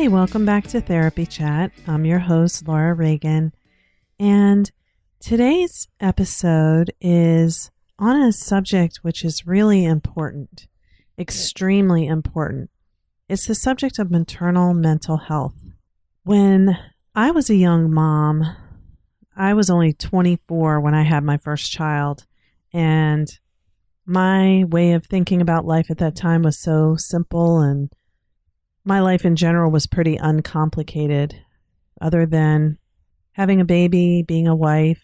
Hey, welcome back to Therapy Chat. I'm your host, Laura Reagan. And today's episode is on a subject which is really important, extremely important. It's the subject of maternal mental health. When I was a young mom, I was only 24 when I had my first child. And my way of thinking about life at that time was so simple and my life in general was pretty uncomplicated, other than having a baby, being a wife.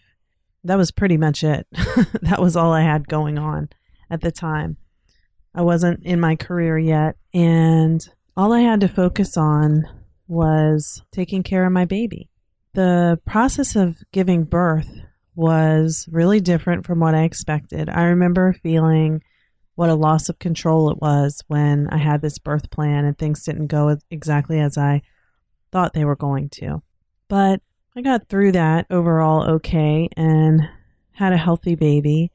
That was pretty much it. that was all I had going on at the time. I wasn't in my career yet, and all I had to focus on was taking care of my baby. The process of giving birth was really different from what I expected. I remember feeling what a loss of control it was when I had this birth plan and things didn't go exactly as I thought they were going to. But I got through that overall okay and had a healthy baby.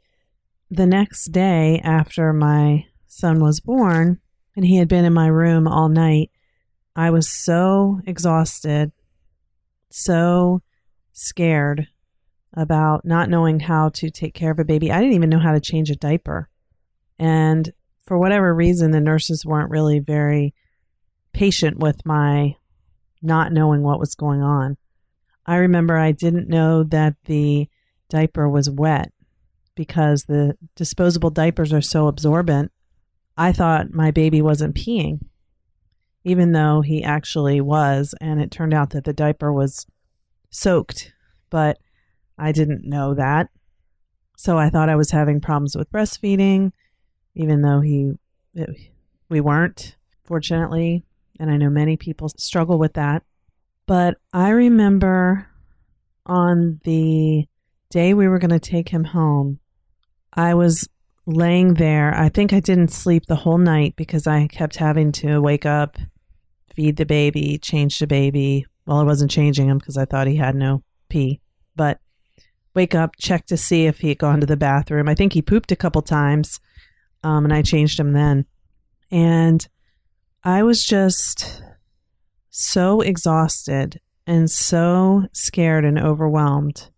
The next day after my son was born and he had been in my room all night, I was so exhausted, so scared about not knowing how to take care of a baby. I didn't even know how to change a diaper. And for whatever reason, the nurses weren't really very patient with my not knowing what was going on. I remember I didn't know that the diaper was wet because the disposable diapers are so absorbent. I thought my baby wasn't peeing, even though he actually was. And it turned out that the diaper was soaked, but I didn't know that. So I thought I was having problems with breastfeeding even though he we weren't fortunately. And i know many people struggle with that. But i remember on the day we were going to take him home i was laying there. I think i didn't sleep the whole night because i kept having to wake up feed the baby change the baby. Well i wasn't changing him because i thought he had no pee. But wake up check to see if he had gone to the bathroom. I think he pooped a couple times um, and I changed them then. And I was just so exhausted and so scared and overwhelmed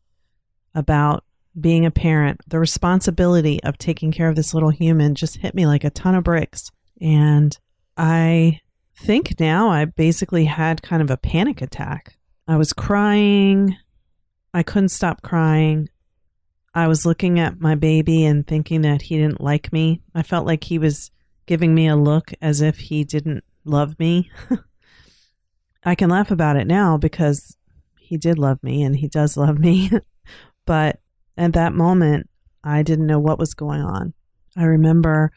about being a parent. The responsibility of taking care of this little human just hit me like a ton of bricks. And I think now I basically had kind of a panic attack. I was crying. I couldn't stop crying. I was looking at my baby and thinking that he didn't like me. I felt like he was giving me a look as if he didn't love me. I can laugh about it now because he did love me and he does love me. but at that moment, I didn't know what was going on. I remember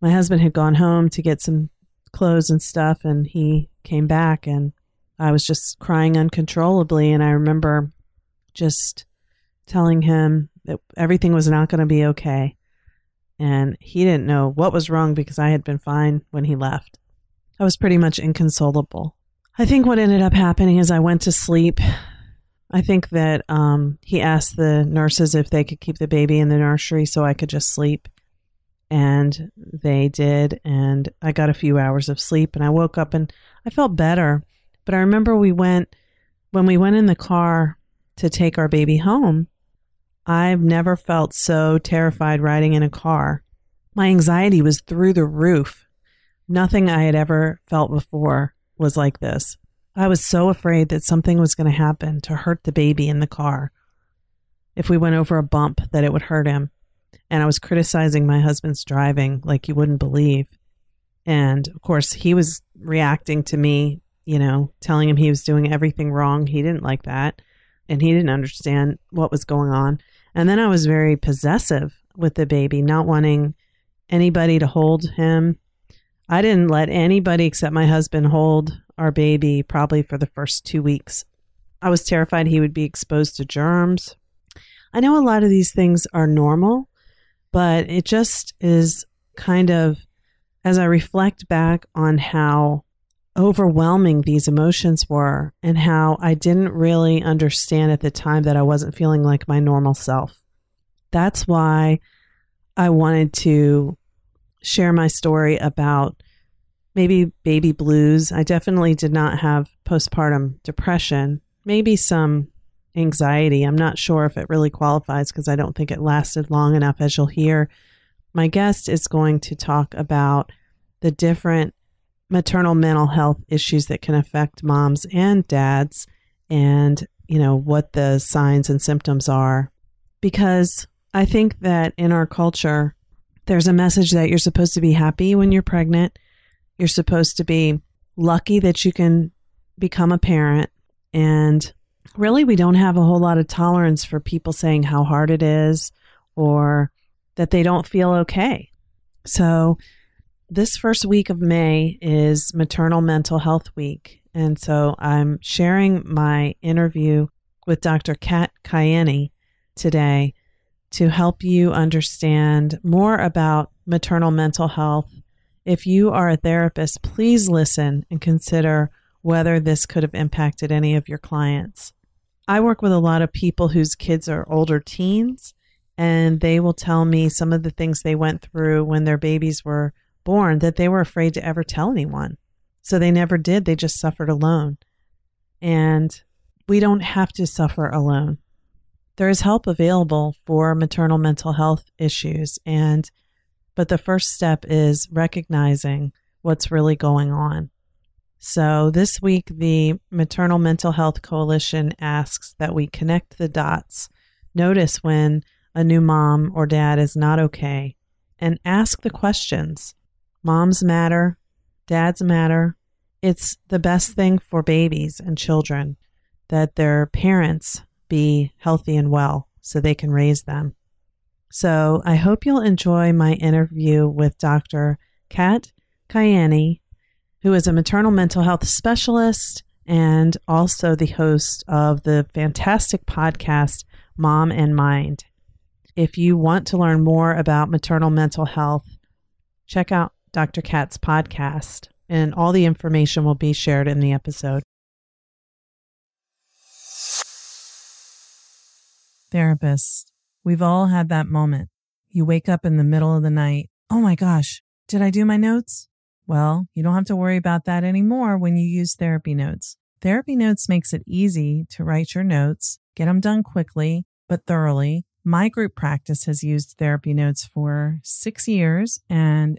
my husband had gone home to get some clothes and stuff, and he came back, and I was just crying uncontrollably. And I remember just telling him that everything was not going to be okay. And he didn't know what was wrong because I had been fine when he left. I was pretty much inconsolable. I think what ended up happening is I went to sleep. I think that um, he asked the nurses if they could keep the baby in the nursery so I could just sleep. And they did. And I got a few hours of sleep and I woke up and I felt better. But I remember we went, when we went in the car to take our baby home, I've never felt so terrified riding in a car. My anxiety was through the roof. Nothing I had ever felt before was like this. I was so afraid that something was going to happen to hurt the baby in the car. If we went over a bump, that it would hurt him. And I was criticizing my husband's driving like you wouldn't believe. And of course, he was reacting to me, you know, telling him he was doing everything wrong. He didn't like that. And he didn't understand what was going on. And then I was very possessive with the baby, not wanting anybody to hold him. I didn't let anybody except my husband hold our baby probably for the first two weeks. I was terrified he would be exposed to germs. I know a lot of these things are normal, but it just is kind of, as I reflect back on how overwhelming these emotions were and how I didn't really understand at the time that I wasn't feeling like my normal self. That's why I wanted to share my story about maybe baby blues. I definitely did not have postpartum depression, maybe some anxiety. I'm not sure if it really qualifies because I don't think it lasted long enough. As you'll hear, my guest is going to talk about the different maternal mental health issues that can affect moms and dads and you know what the signs and symptoms are. Because i think that in our culture there's a message that you're supposed to be happy when you're pregnant. You're supposed to be lucky that you can become a parent. And really we don't have a whole lot of tolerance for people saying how hard it is or that they don't feel okay. So this first week of May is Maternal Mental Health Week. And so I'm sharing my interview with Dr. Kat Kaeni today to help you understand more about maternal mental health. If you are a therapist, please listen and consider whether this could have impacted any of your clients. I work with a lot of people whose kids are older teens, and they will tell me some of the things they went through when their babies were born that they were afraid to ever tell anyone. So they never did. They just suffered alone. And we don't have to suffer alone. There is help available for maternal mental health issues and but the first step is recognizing what's really going on. So this week the Maternal Mental Health Coalition asks that we connect the dots. Notice when a new mom or dad is not okay and ask the questions Moms matter, dads matter. It's the best thing for babies and children that their parents be healthy and well so they can raise them. So I hope you'll enjoy my interview with Dr. Kat Kaeni, who is a maternal mental health specialist and also the host of the fantastic podcast Mom and Mind. If you want to learn more about maternal mental health, check out Dr. Kat's podcast, and all the information will be shared in the episode. Therapists, we've all had that moment. You wake up in the middle of the night. Oh my gosh, did I do my notes? Well, you don't have to worry about that anymore when you use Therapy Notes. Therapy Notes makes it easy to write your notes, get them done quickly, but thoroughly my group practice has used therapy notes for six years, and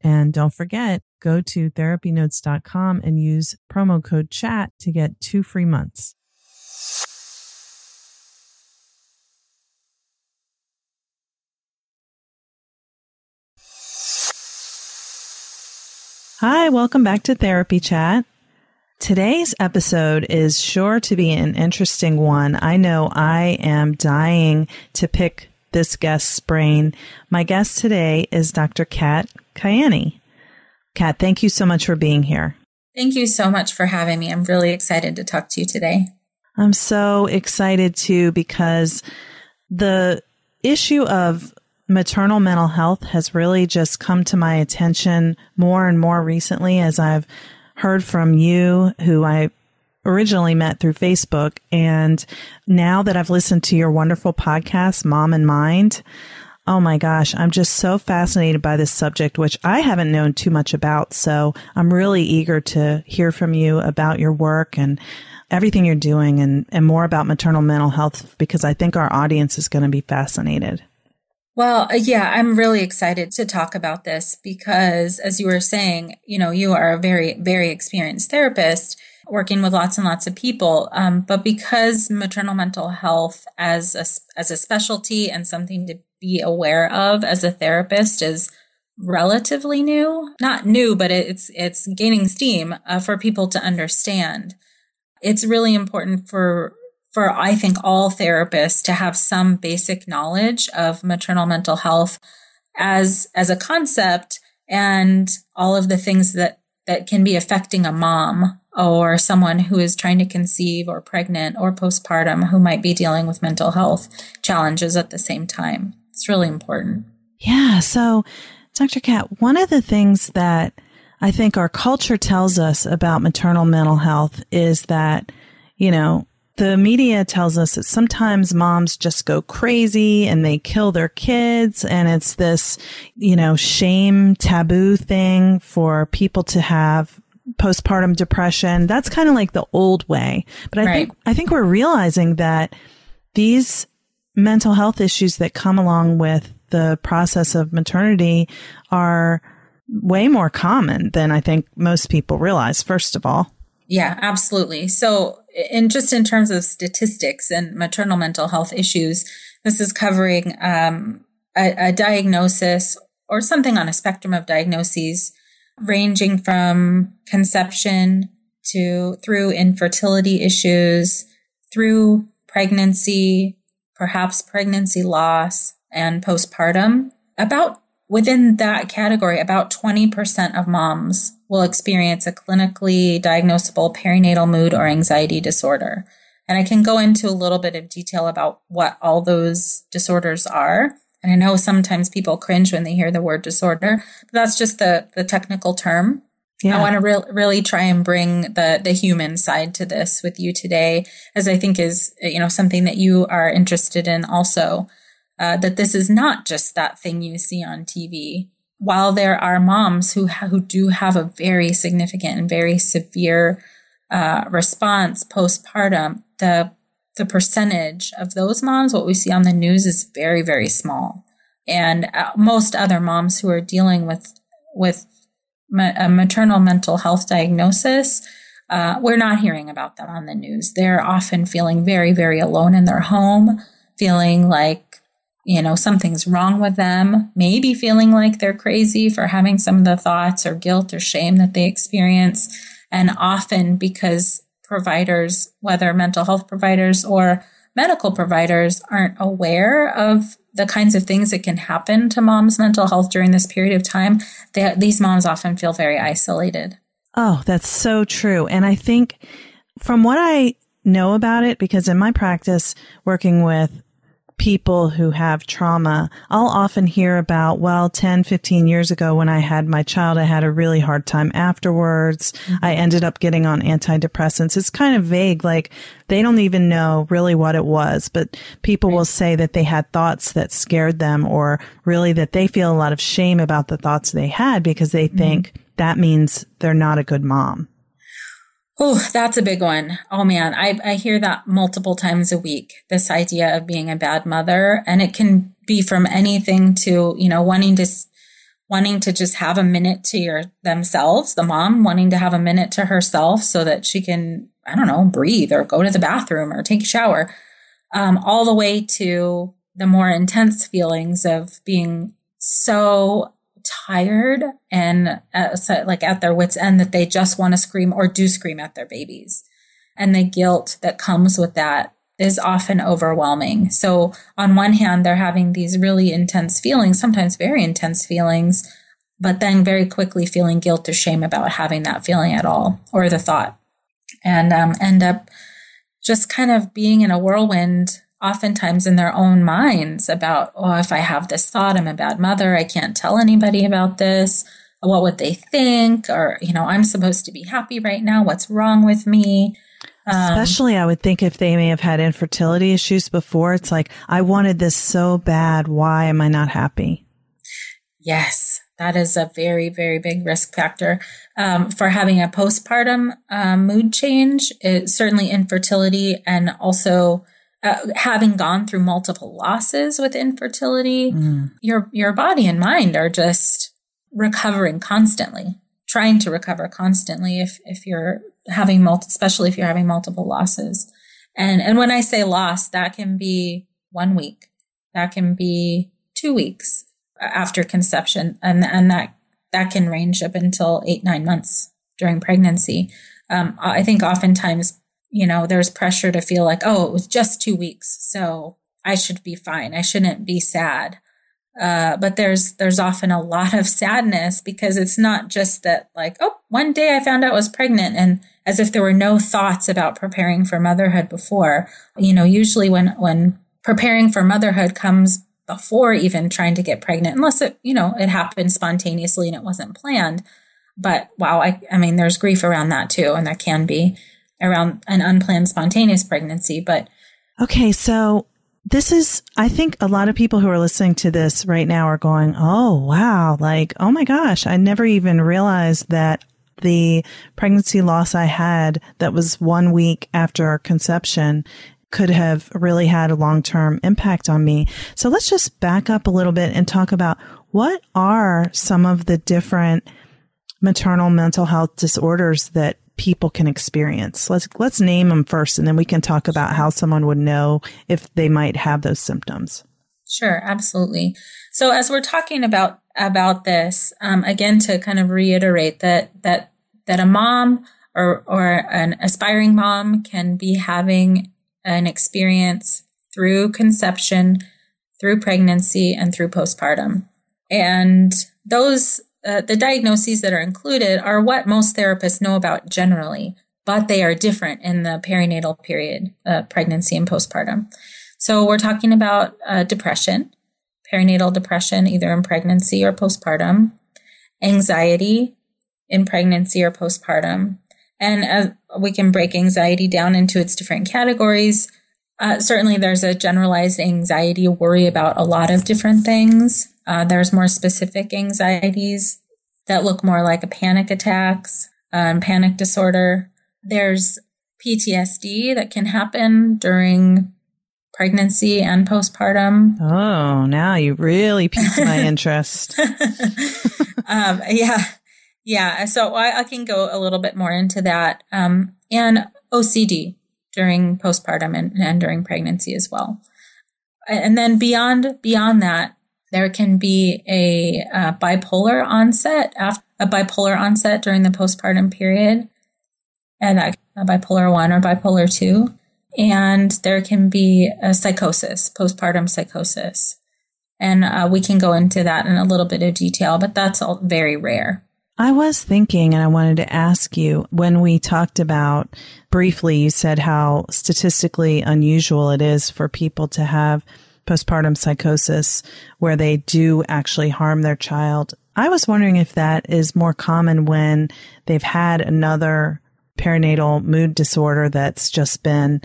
And don't forget, go to therapynotes.com and use promo code chat to get two free months. Hi, welcome back to Therapy Chat. Today's episode is sure to be an interesting one. I know I am dying to pick this guest's brain. My guest today is Dr. Kat Kaeni. Kat, thank you so much for being here. Thank you so much for having me. I'm really excited to talk to you today. I'm so excited too because the issue of maternal mental health has really just come to my attention more and more recently as I've heard from you, who I originally met through Facebook. And now that I've listened to your wonderful podcast, Mom and Mind, oh my gosh, I'm just so fascinated by this subject, which I haven't known too much about. So I'm really eager to hear from you about your work and everything you're doing and, and more about maternal mental health because I think our audience is going to be fascinated. Well, uh, yeah, I'm really excited to talk about this because, as you were saying, you know, you are a very, very experienced therapist working with lots and lots of people. Um, but because maternal mental health as a, as a specialty and something to be aware of as a therapist is relatively new, not new, but it's, it's gaining steam uh, for people to understand. It's really important for for I think all therapists to have some basic knowledge of maternal mental health as as a concept and all of the things that that can be affecting a mom or someone who is trying to conceive or pregnant or postpartum who might be dealing with mental health challenges at the same time. It's really important. Yeah. So, Dr. Kat, one of the things that I think our culture tells us about maternal mental health is that, you know, the media tells us that sometimes moms just go crazy and they kill their kids. And it's this, you know, shame taboo thing for people to have postpartum depression. That's kind of like the old way. But I right. think, I think we're realizing that these mental health issues that come along with the process of maternity are way more common than I think most people realize, first of all. Yeah, absolutely. So, in just in terms of statistics and maternal mental health issues, this is covering um, a, a diagnosis or something on a spectrum of diagnoses, ranging from conception to through infertility issues, through pregnancy, perhaps pregnancy loss, and postpartum. About within that category, about 20% of moms will experience a clinically diagnosable perinatal mood or anxiety disorder. And I can go into a little bit of detail about what all those disorders are. And I know sometimes people cringe when they hear the word disorder, but that's just the, the technical term. Yeah. I want to re- really try and bring the, the human side to this with you today, as I think is, you know, something that you are interested in also. Uh, that this is not just that thing you see on TV, while there are moms who ha- who do have a very significant and very severe uh, response postpartum, the the percentage of those moms, what we see on the news, is very very small, and uh, most other moms who are dealing with with a maternal mental health diagnosis. Uh, we're not hearing about them on the news. They're often feeling very, very alone in their home, feeling like you know, something's wrong with them, maybe feeling like they're crazy for having some of the thoughts or guilt or shame that they experience. And often because providers, whether mental health providers or medical providers aren't aware of the kinds of things that can happen to mom's mental health during this period of time, they, these moms often feel very isolated. Oh, that's so true. And I think from what I know about it, because in my practice working with people who have trauma, I'll often hear about, well, 10, 15 years ago when I had my child, I had a really hard time afterwards. Mm-hmm. I ended up getting on antidepressants. It's kind of vague. Like they don't even know really what it was, but people right. will say that they had thoughts that scared them or really that they feel a lot of shame about the thoughts they had because they mm-hmm. think that means they're not a good mom. Oh, that's a big one. Oh man, I, I hear that multiple times a week. This idea of being a bad mother, and it can be from anything to you know wanting to wanting to just have a minute to your themselves, the mom wanting to have a minute to herself so that she can I don't know breathe or go to the bathroom or take a shower, um, all the way to the more intense feelings of being so tired and uh, so, like at their wits end that they just want to scream or do scream at their babies. And the guilt that comes with that is often overwhelming. So on one hand, they're having these really intense feelings, sometimes very intense feelings, but then very quickly feeling guilt or shame about having that feeling at all or the thought and um, end up just kind of being in a whirlwind oftentimes in their own minds about, oh, if I have this thought, I'm a bad mother. I can't tell anybody about this. What would they think? Or, you know, I'm supposed to be happy right now. What's wrong with me? Um, Especially, I would think if they may have had infertility issues before, it's like, I wanted this so bad. Why am I not happy? Yes, that is a very, very big risk factor um, for having a postpartum um, mood change. It, certainly, infertility and also uh, having gone through multiple losses with infertility, mm. your your body and mind are just recovering constantly, trying to recover constantly. If if you're having multiple, especially if you're having multiple losses. And, and when I say loss, that can be one week, that can be two weeks after conception. And, and that, that can range up until eight, nine months during pregnancy. Um, I think oftentimes, you know, there's pressure to feel like, oh, it was just two weeks. So I should be fine. I shouldn't be sad. Uh, but there's there's often a lot of sadness because it's not just that like oh one day I found out I was pregnant and as if there were no thoughts about preparing for motherhood before you know usually when when preparing for motherhood comes before even trying to get pregnant unless it you know it happened spontaneously and it wasn't planned but wow I I mean there's grief around that too and there can be around an unplanned spontaneous pregnancy but okay so this is, I think a lot of people who are listening to this right now are going, Oh, wow. Like, oh my gosh, I never even realized that the pregnancy loss I had that was one week after conception could have really had a long term impact on me. So let's just back up a little bit and talk about what are some of the different maternal mental health disorders that people can experience. Let's let's name them first and then we can talk about how someone would know if they might have those symptoms. Sure, absolutely. So as we're talking about about this, um, again to kind of reiterate that that that a mom or or an aspiring mom can be having an experience through conception, through pregnancy, and through postpartum. And those uh, the diagnoses that are included are what most therapists know about generally, but they are different in the perinatal period, uh, pregnancy and postpartum. So we're talking about uh, depression, perinatal depression, either in pregnancy or postpartum, anxiety in pregnancy or postpartum. And uh, we can break anxiety down into its different categories. Uh, certainly, there's a generalized anxiety, worry about a lot of different things. Uh, there's more specific anxieties that look more like a panic attacks, and panic disorder. There's PTSD that can happen during pregnancy and postpartum. Oh, now you really piqued my interest. um, yeah. Yeah. So I, I, can go a little bit more into that. Um, and OCD during postpartum and, and during pregnancy as well. And then beyond, beyond that, there can be a, a bipolar onset, after, a bipolar onset during the postpartum period, and a bipolar one or bipolar two. And there can be a psychosis, postpartum psychosis. And uh, we can go into that in a little bit of detail, but that's all very rare. I was thinking, and I wanted to ask you when we talked about briefly, you said how statistically unusual it is for people to have postpartum psychosis where they do actually harm their child. I was wondering if that is more common when they've had another perinatal mood disorder that's just been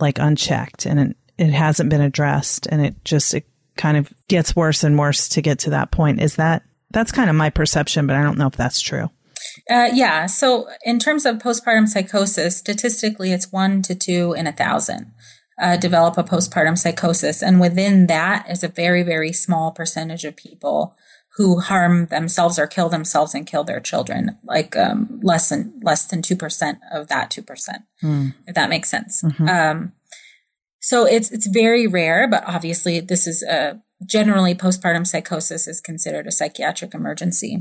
like unchecked and it, it hasn't been addressed and it just it kind of gets worse and worse to get to that point. Is that that's kind of my perception, but I don't know if that's true. Uh, yeah. So, in terms of postpartum psychosis, statistically, it's one to two in a thousand uh, develop a postpartum psychosis. And within that is a very, very small percentage of people who harm themselves or kill themselves and kill their children, like um, less than less than two percent of that two percent, mm. if that makes sense. Mm-hmm. Um, so it's it's very rare, but obviously this is a generally postpartum psychosis is considered a psychiatric emergency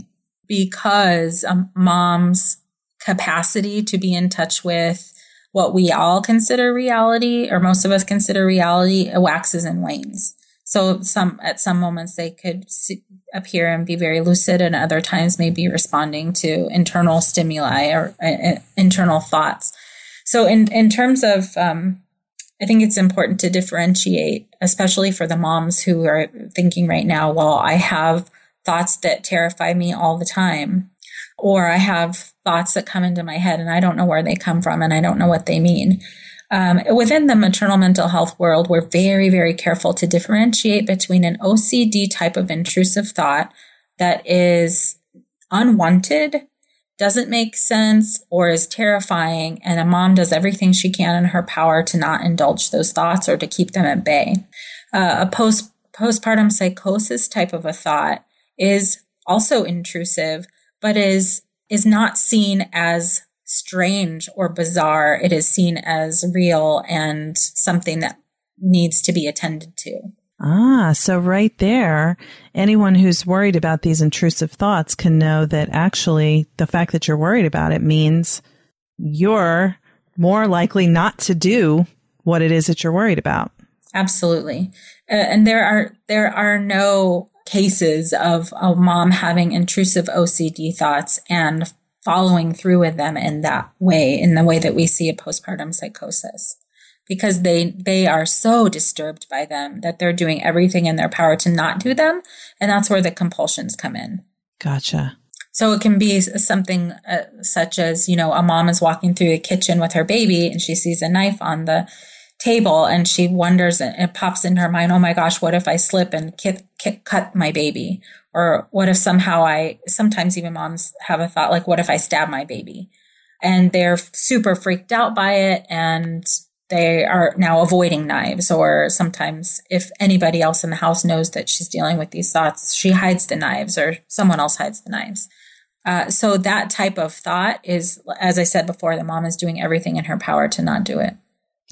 because a mom's capacity to be in touch with what we all consider reality, or most of us consider reality, waxes and wanes. So some at some moments they could see, appear and be very lucid, and other times maybe responding to internal stimuli or uh, internal thoughts. So in in terms of, um, I think it's important to differentiate, especially for the moms who are thinking right now, well, I have thoughts that terrify me all the time or I have thoughts that come into my head and I don't know where they come from and I don't know what they mean. Um, within the maternal mental health world, we're very, very careful to differentiate between an OCD type of intrusive thought that is unwanted, doesn't make sense, or is terrifying, and a mom does everything she can in her power to not indulge those thoughts or to keep them at bay. Uh, a post postpartum psychosis type of a thought is also intrusive, but is is not seen as strange or bizarre, it is seen as real and something that needs to be attended to. Ah, so right there, anyone who's worried about these intrusive thoughts can know that actually the fact that you're worried about it means you're more likely not to do what it is that you're worried about. Absolutely. Uh, and there are there are no cases of a mom having intrusive OCD thoughts and following through with them in that way, in the way that we see a postpartum psychosis. Because they they are so disturbed by them that they're doing everything in their power to not do them, and that's where the compulsions come in. Gotcha. So it can be something uh, such as, you know, a mom is walking through the kitchen with her baby and she sees a knife on the table and she wonders and it pops into her mind, oh my gosh, what if I slip and kit, kit, cut my baby? Or what if somehow I, sometimes even moms have a thought like, what if I stab my baby? And they're super freaked out by it and they are now avoiding knives or sometimes if anybody else in the house knows that she's dealing with these thoughts she hides the knives or someone else hides the knives uh, so that type of thought is as i said before the mom is doing everything in her power to not do it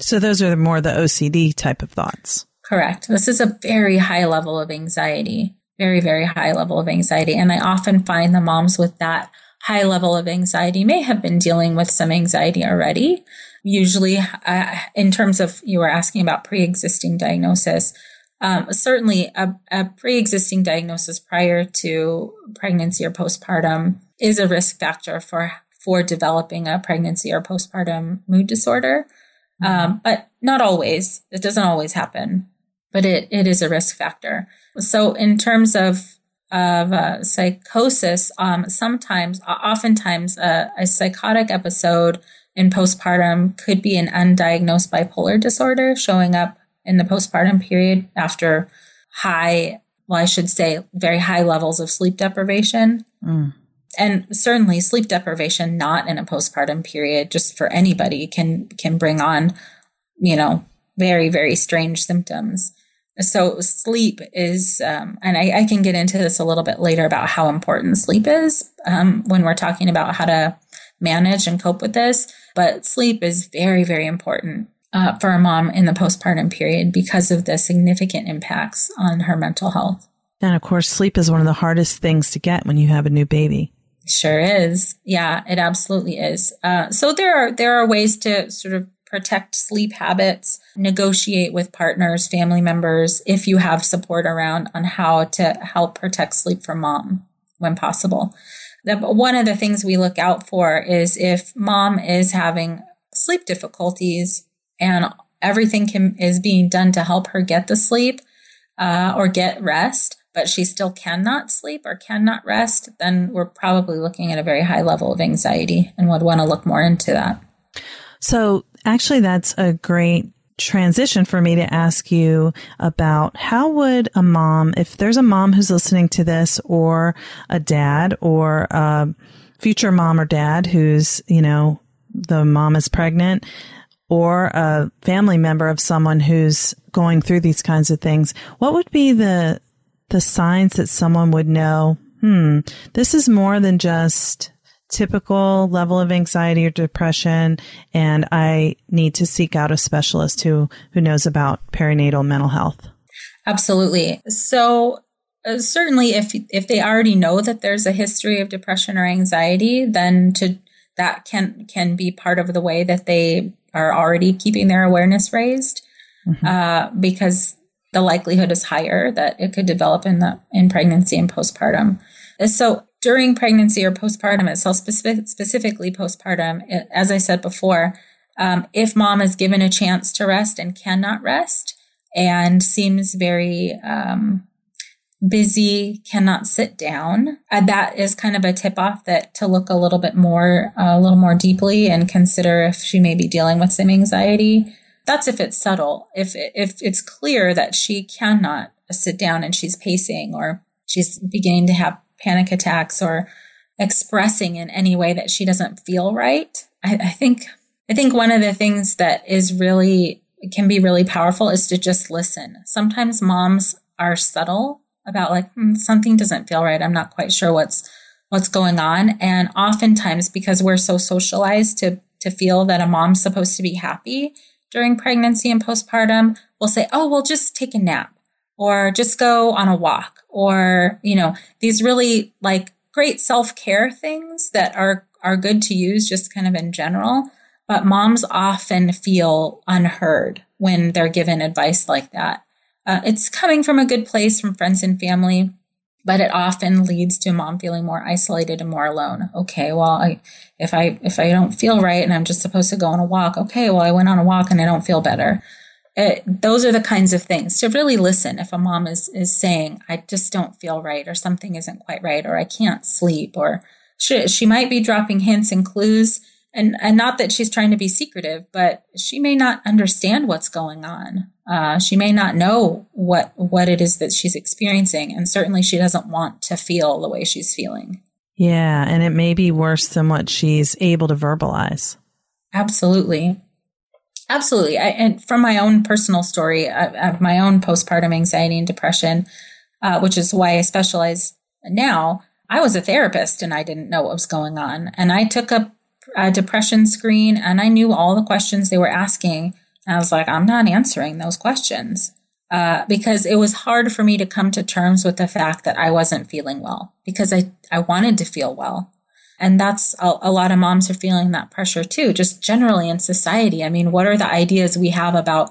so those are the more the OCD type of thoughts. Correct. This is a very high level of anxiety, very, very high level of anxiety. And I often find the moms with that high level of anxiety may have been dealing with some anxiety already. Usually, uh, in terms of you were asking about pre existing diagnosis, um, certainly a, a pre existing diagnosis prior to pregnancy or postpartum is a risk factor for, for developing a pregnancy or postpartum mood disorder. Um, but not always. It doesn't always happen, but it, it is a risk factor. So in terms of of uh, psychosis, um, sometimes, oftentimes, uh, a psychotic episode in postpartum could be an undiagnosed bipolar disorder showing up in the postpartum period after high, well, I should say, very high levels of sleep deprivation. Mm and certainly sleep deprivation not in a postpartum period just for anybody can can bring on you know very very strange symptoms. So sleep is um, and I, I, can get into this a little bit later about how important sleep is um, when we're talking about how to manage and cope with this but sleep is very very important uh, for a mom in the postpartum period because of the significant impacts on her mental health. And of course sleep is one of the hardest things to get when you have a new baby Sure is. Yeah, it absolutely is. Uh, so there are there are ways to sort of protect sleep habits, negotiate with partners, family members, if you have support around on how to help protect sleep for mom when possible. The, one of the things we look out for is if mom is having sleep difficulties and everything can, is being done to help her get the sleep uh, or get rest, but she still cannot sleep or cannot rest, then we're probably looking at a very high level of anxiety and would want to look more into that. So, actually, that's a great transition for me to ask you about how would a mom, if there's a mom who's listening to this, or a dad, or a future mom or dad who's, you know, the mom is pregnant, or a family member of someone who's going through these kinds of things, what would be the the signs that someone would know, hmm, this is more than just typical level of anxiety or depression and I need to seek out a specialist who who knows about perinatal mental health. Absolutely. So uh, certainly if if they already know that there's a history of depression or anxiety then to that can can be part of the way that they are already keeping their awareness raised mm-hmm. uh, because the likelihood is higher that it could develop in the in pregnancy and postpartum. So during pregnancy or postpartum itself, specific, specifically postpartum, as I said before, um, if mom is given a chance to rest and cannot rest and seems very um, busy, cannot sit down, uh, that is kind of a tip off that to look a little bit more, uh, a little more deeply and consider if she may be dealing with some anxiety. That's if it's subtle. If if it's clear that she cannot sit down and she's pacing or she's beginning to have panic attacks or expressing in any way that she doesn't feel right, I, I think I think one of the things that is really can be really powerful is to just listen. Sometimes moms are subtle about like hmm, something doesn't feel right. I'm not quite sure what's what's going on. And oftentimes, because we're so socialized to, to feel that a mom's supposed to be happy during pregnancy and postpartum, we'll say, oh, well, just take a nap or just go on a walk or, you know, these really like great self care things that are, are good to use just kind of in general. But moms often feel unheard when they're given advice like that. Uh, it's coming from a good place from friends and family, but it often leads to mom feeling more isolated and more alone. Okay, well, I, if I if I don't feel right and I'm just supposed to go on a walk, okay, well, I went on a walk and I don't feel better. It, those are the kinds of things to really listen. If a mom is is saying, "I just don't feel right," or something isn't quite right, or I can't sleep, or she, she might be dropping hints and clues and and not that she's trying to be secretive, but she may not understand what's going on. Uh, she may not know what what it is that she's experiencing, and certainly she doesn't want to feel the way she's feeling. Yeah, and it may be worse than what she's able to verbalize. Absolutely, absolutely. I, and from my own personal story of my own postpartum anxiety and depression, uh, which is why I specialize now. I was a therapist and I didn't know what was going on, and I took up a depression screen and I knew all the questions they were asking. And I was like, I'm not answering those questions uh, because it was hard for me to come to terms with the fact that I wasn't feeling well because I, I wanted to feel well. And that's a, a lot of moms are feeling that pressure too, just generally in society. I mean, what are the ideas we have about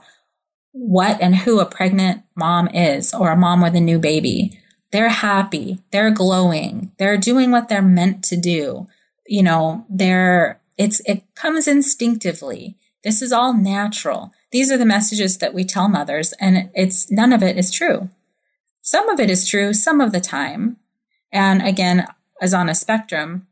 what and who a pregnant mom is or a mom with a new baby? They're happy. They're glowing. They're doing what they're meant to do you know, there it's it comes instinctively. This is all natural. These are the messages that we tell mothers, and it's none of it is true. Some of it is true some of the time. And again, as on a spectrum,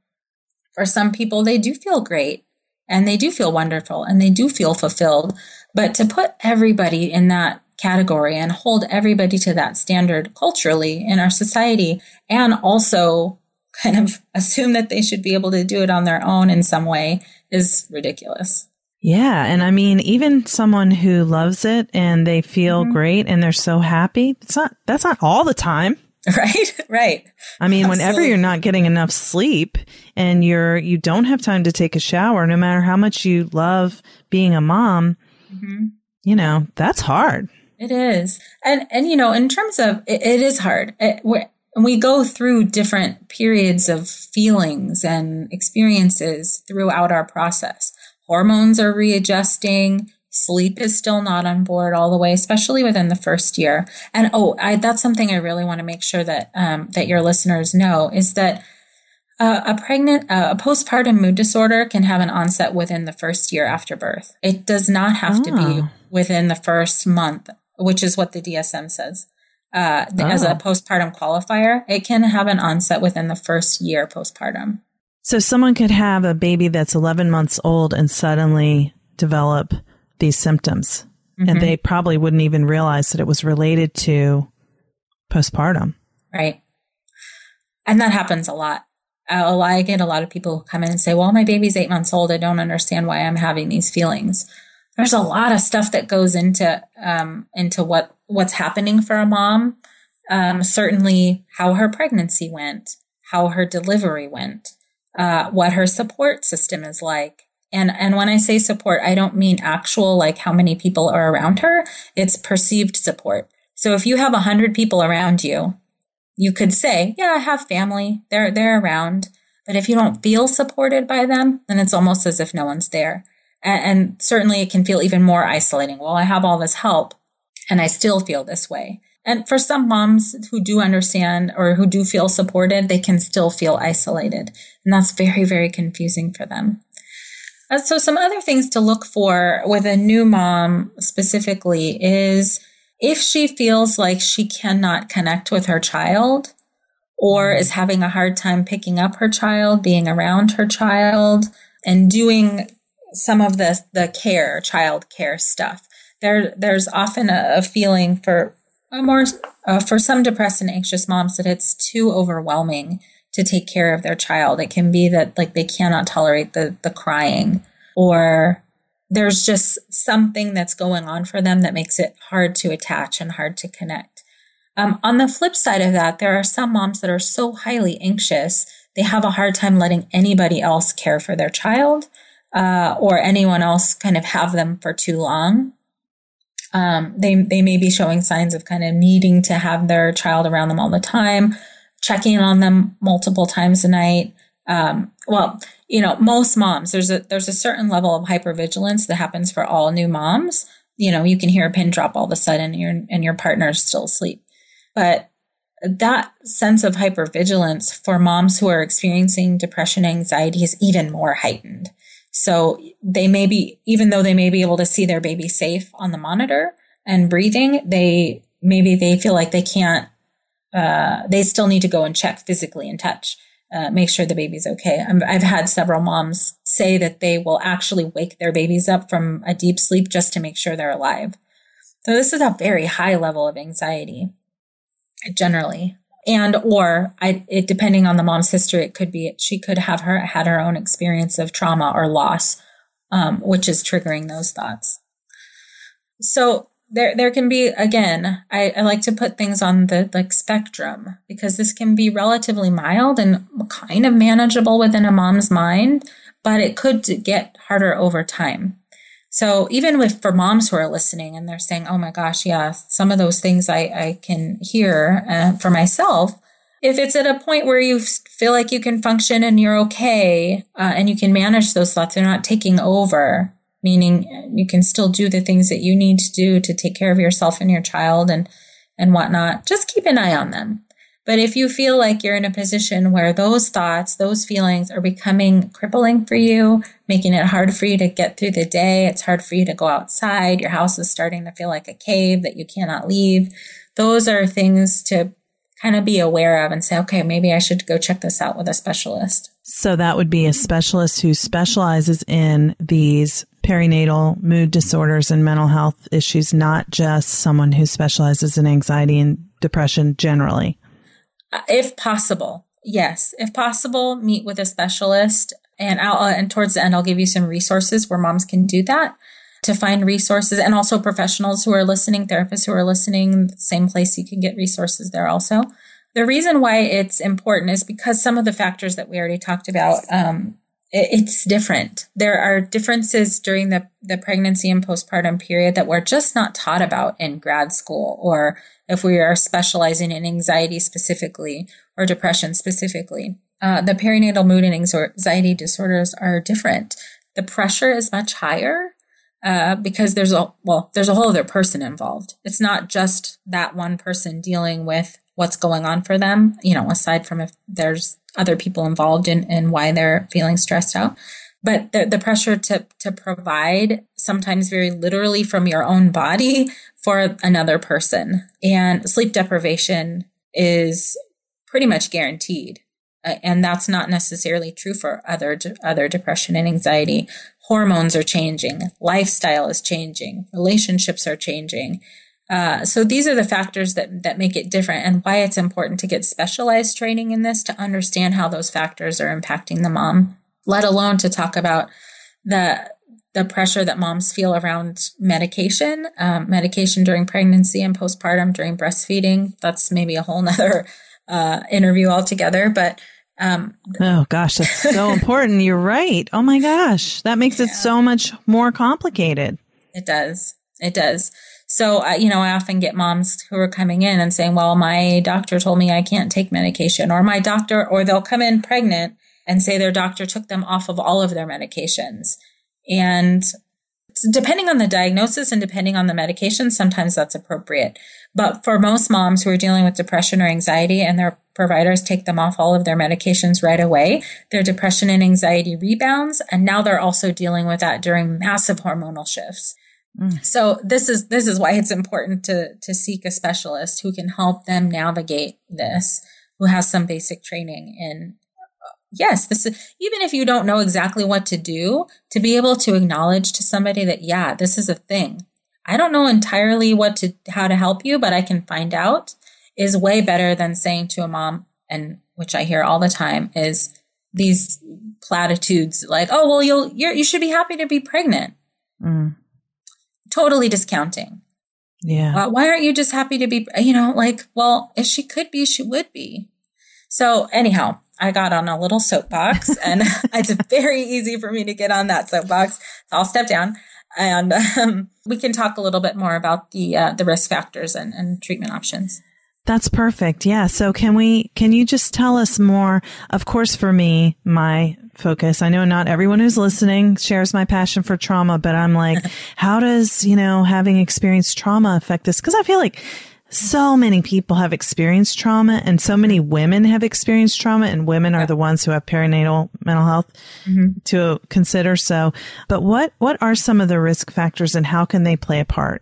for some people, they do feel great and they do feel wonderful and they do feel fulfilled. But to put everybody in that category and hold everybody to that standard culturally in our society and also kind of assume that they should be able to do it on their own in some way is ridiculous. Yeah. And I mean, even someone who loves it and they feel mm-hmm. great and they're so happy, it's not, that's not all the time. Right. Right. I mean, Absolutely. whenever you're not getting enough sleep and you're, you don't have time to take a shower, no matter how much you love being a mom, mm-hmm. you know, that's hard. It is. And, and, you know, in terms of, it, it is hard. It, and we go through different periods of feelings and experiences throughout our process. Hormones are readjusting. Sleep is still not on board all the way, especially within the first year. And oh, I, that's something I really want to make sure that um, that your listeners know is that uh, a pregnant, uh, a postpartum mood disorder can have an onset within the first year after birth. It does not have oh. to be ah. within the first month, which is what the DSM says uh, oh. as a oh. postpartum qualifier, it can have an onset within the first year postpartum. So someone could have a baby that's 11 months old and suddenly develop these symptoms. Mm-hmm. And they probably wouldn't even realize that it was related to postpartum. Right. And that happens a lot. I get a lot of people come in and say, well, my baby's eight months old. I don't understand why I'm having these feelings. There's a lot of stuff that goes into, um, into what what's happening for a mom. Um, certainly, how her pregnancy went, how her delivery went, uh, what her support system is like. And, and when I say support, I don't mean actual, like how many people are around her. It's perceived support. So if you have a hundred people around you, you could say, yeah, I have family. They're, they're around. But if you don't feel supported by them, then it's almost as if no one's there. And, and certainly it can feel even more isolating. Well, I have all this help, and I still feel this way. And for some moms who do understand or who do feel supported, they can still feel isolated. And that's very, very confusing for them. Uh, so some other things to look for with a new mom specifically is if she feels like she cannot connect with her child or is having a hard time picking up her child, being around her child and doing some of the, the care, child care stuff there there's often a, a feeling for a more uh, for some depressed and anxious moms that it's too overwhelming to take care of their child. It can be that like they cannot tolerate the the crying or there's just something that's going on for them that makes it hard to attach and hard to connect. Um, on the flip side of that, there are some moms that are so highly anxious they have a hard time letting anybody else care for their child uh, or anyone else kind of have them for too long. Um, they they may be showing signs of kind of needing to have their child around them all the time, checking on them multiple times a night. Um, well, you know, most moms there's a there's a certain level of hypervigilance that happens for all new moms. You know, you can hear a pin drop all of a sudden, and your and your partner's still asleep, but that sense of hypervigilance for moms who are experiencing depression anxiety is even more heightened. So they may be, even though they may be able to see their baby safe on the monitor and breathing, they maybe they feel like they can't, uh, they still need to go and check physically and touch, uh, make sure the baby's okay. i have had several moms say that they will actually wake their babies up from a deep sleep just to make sure they're alive. So this is a very high level of anxiety generally and or I, it, depending on the mom's history, it could be she could have her had her own experience of trauma or loss, um, which is triggering those thoughts. So there there can be again, I, I like to put things on the like spectrum because this can be relatively mild and kind of manageable within a mom's mind, but it could get harder over time. So even with for moms who are listening and they're saying, "Oh my gosh, yeah, some of those things I I can hear uh, for myself." If it's at a point where you feel like you can function and you're okay uh, and you can manage those thoughts, they're not taking over. Meaning, you can still do the things that you need to do to take care of yourself and your child and and whatnot. Just keep an eye on them. But if you feel like you're in a position where those thoughts, those feelings are becoming crippling for you, making it hard for you to get through the day, it's hard for you to go outside, your house is starting to feel like a cave that you cannot leave, those are things to kind of be aware of and say, okay, maybe I should go check this out with a specialist. So that would be a specialist who specializes in these perinatal mood disorders and mental health issues, not just someone who specializes in anxiety and depression generally. If possible, yes. If possible, meet with a specialist. And I'll, uh, and towards the end, I'll give you some resources where moms can do that to find resources and also professionals who are listening, therapists who are listening, same place you can get resources there also. The reason why it's important is because some of the factors that we already talked about, um, it's different. There are differences during the, the pregnancy and postpartum period that we're just not taught about in grad school, or if we are specializing in anxiety specifically or depression specifically. Uh, the perinatal mood and anxiety disorders are different. The pressure is much higher uh, because there's a well, there's a whole other person involved. It's not just that one person dealing with what's going on for them. You know, aside from if there's other people involved in, in why they're feeling stressed out. But the, the pressure to, to provide sometimes very literally from your own body for another person. And sleep deprivation is pretty much guaranteed. And that's not necessarily true for other, other depression and anxiety. Hormones are changing. Lifestyle is changing. Relationships are changing. Uh, so these are the factors that that make it different and why it's important to get specialized training in this to understand how those factors are impacting the mom let alone to talk about the the pressure that moms feel around medication um, medication during pregnancy and postpartum during breastfeeding. That's maybe a whole nother uh, interview altogether but um, oh gosh that's so important. You're right. Oh my gosh. That makes yeah. it so much more complicated. It does. It does so, you know, I often get moms who are coming in and saying, well, my doctor told me I can't take medication, or my doctor, or they'll come in pregnant and say their doctor took them off of all of their medications. And depending on the diagnosis and depending on the medication, sometimes that's appropriate. But for most moms who are dealing with depression or anxiety and their providers take them off all of their medications right away, their depression and anxiety rebounds. And now they're also dealing with that during massive hormonal shifts. Mm. So this is this is why it's important to to seek a specialist who can help them navigate this, who has some basic training in yes, this is even if you don't know exactly what to do, to be able to acknowledge to somebody that yeah, this is a thing. I don't know entirely what to how to help you, but I can find out is way better than saying to a mom and which I hear all the time is these platitudes like, "Oh, well, you'll you you should be happy to be pregnant." Mm totally discounting. Yeah. why aren't you just happy to be, you know, like, well, if she could be, she would be. So anyhow, I got on a little soapbox and it's very easy for me to get on that soapbox. So I'll step down and um, we can talk a little bit more about the uh, the risk factors and, and treatment options. That's perfect. Yeah. So can we, can you just tell us more? Of course, for me, my focus, I know not everyone who's listening shares my passion for trauma, but I'm like, how does, you know, having experienced trauma affect this? Cause I feel like so many people have experienced trauma and so many women have experienced trauma and women are the ones who have perinatal mental health mm-hmm. to consider. So, but what, what are some of the risk factors and how can they play a part?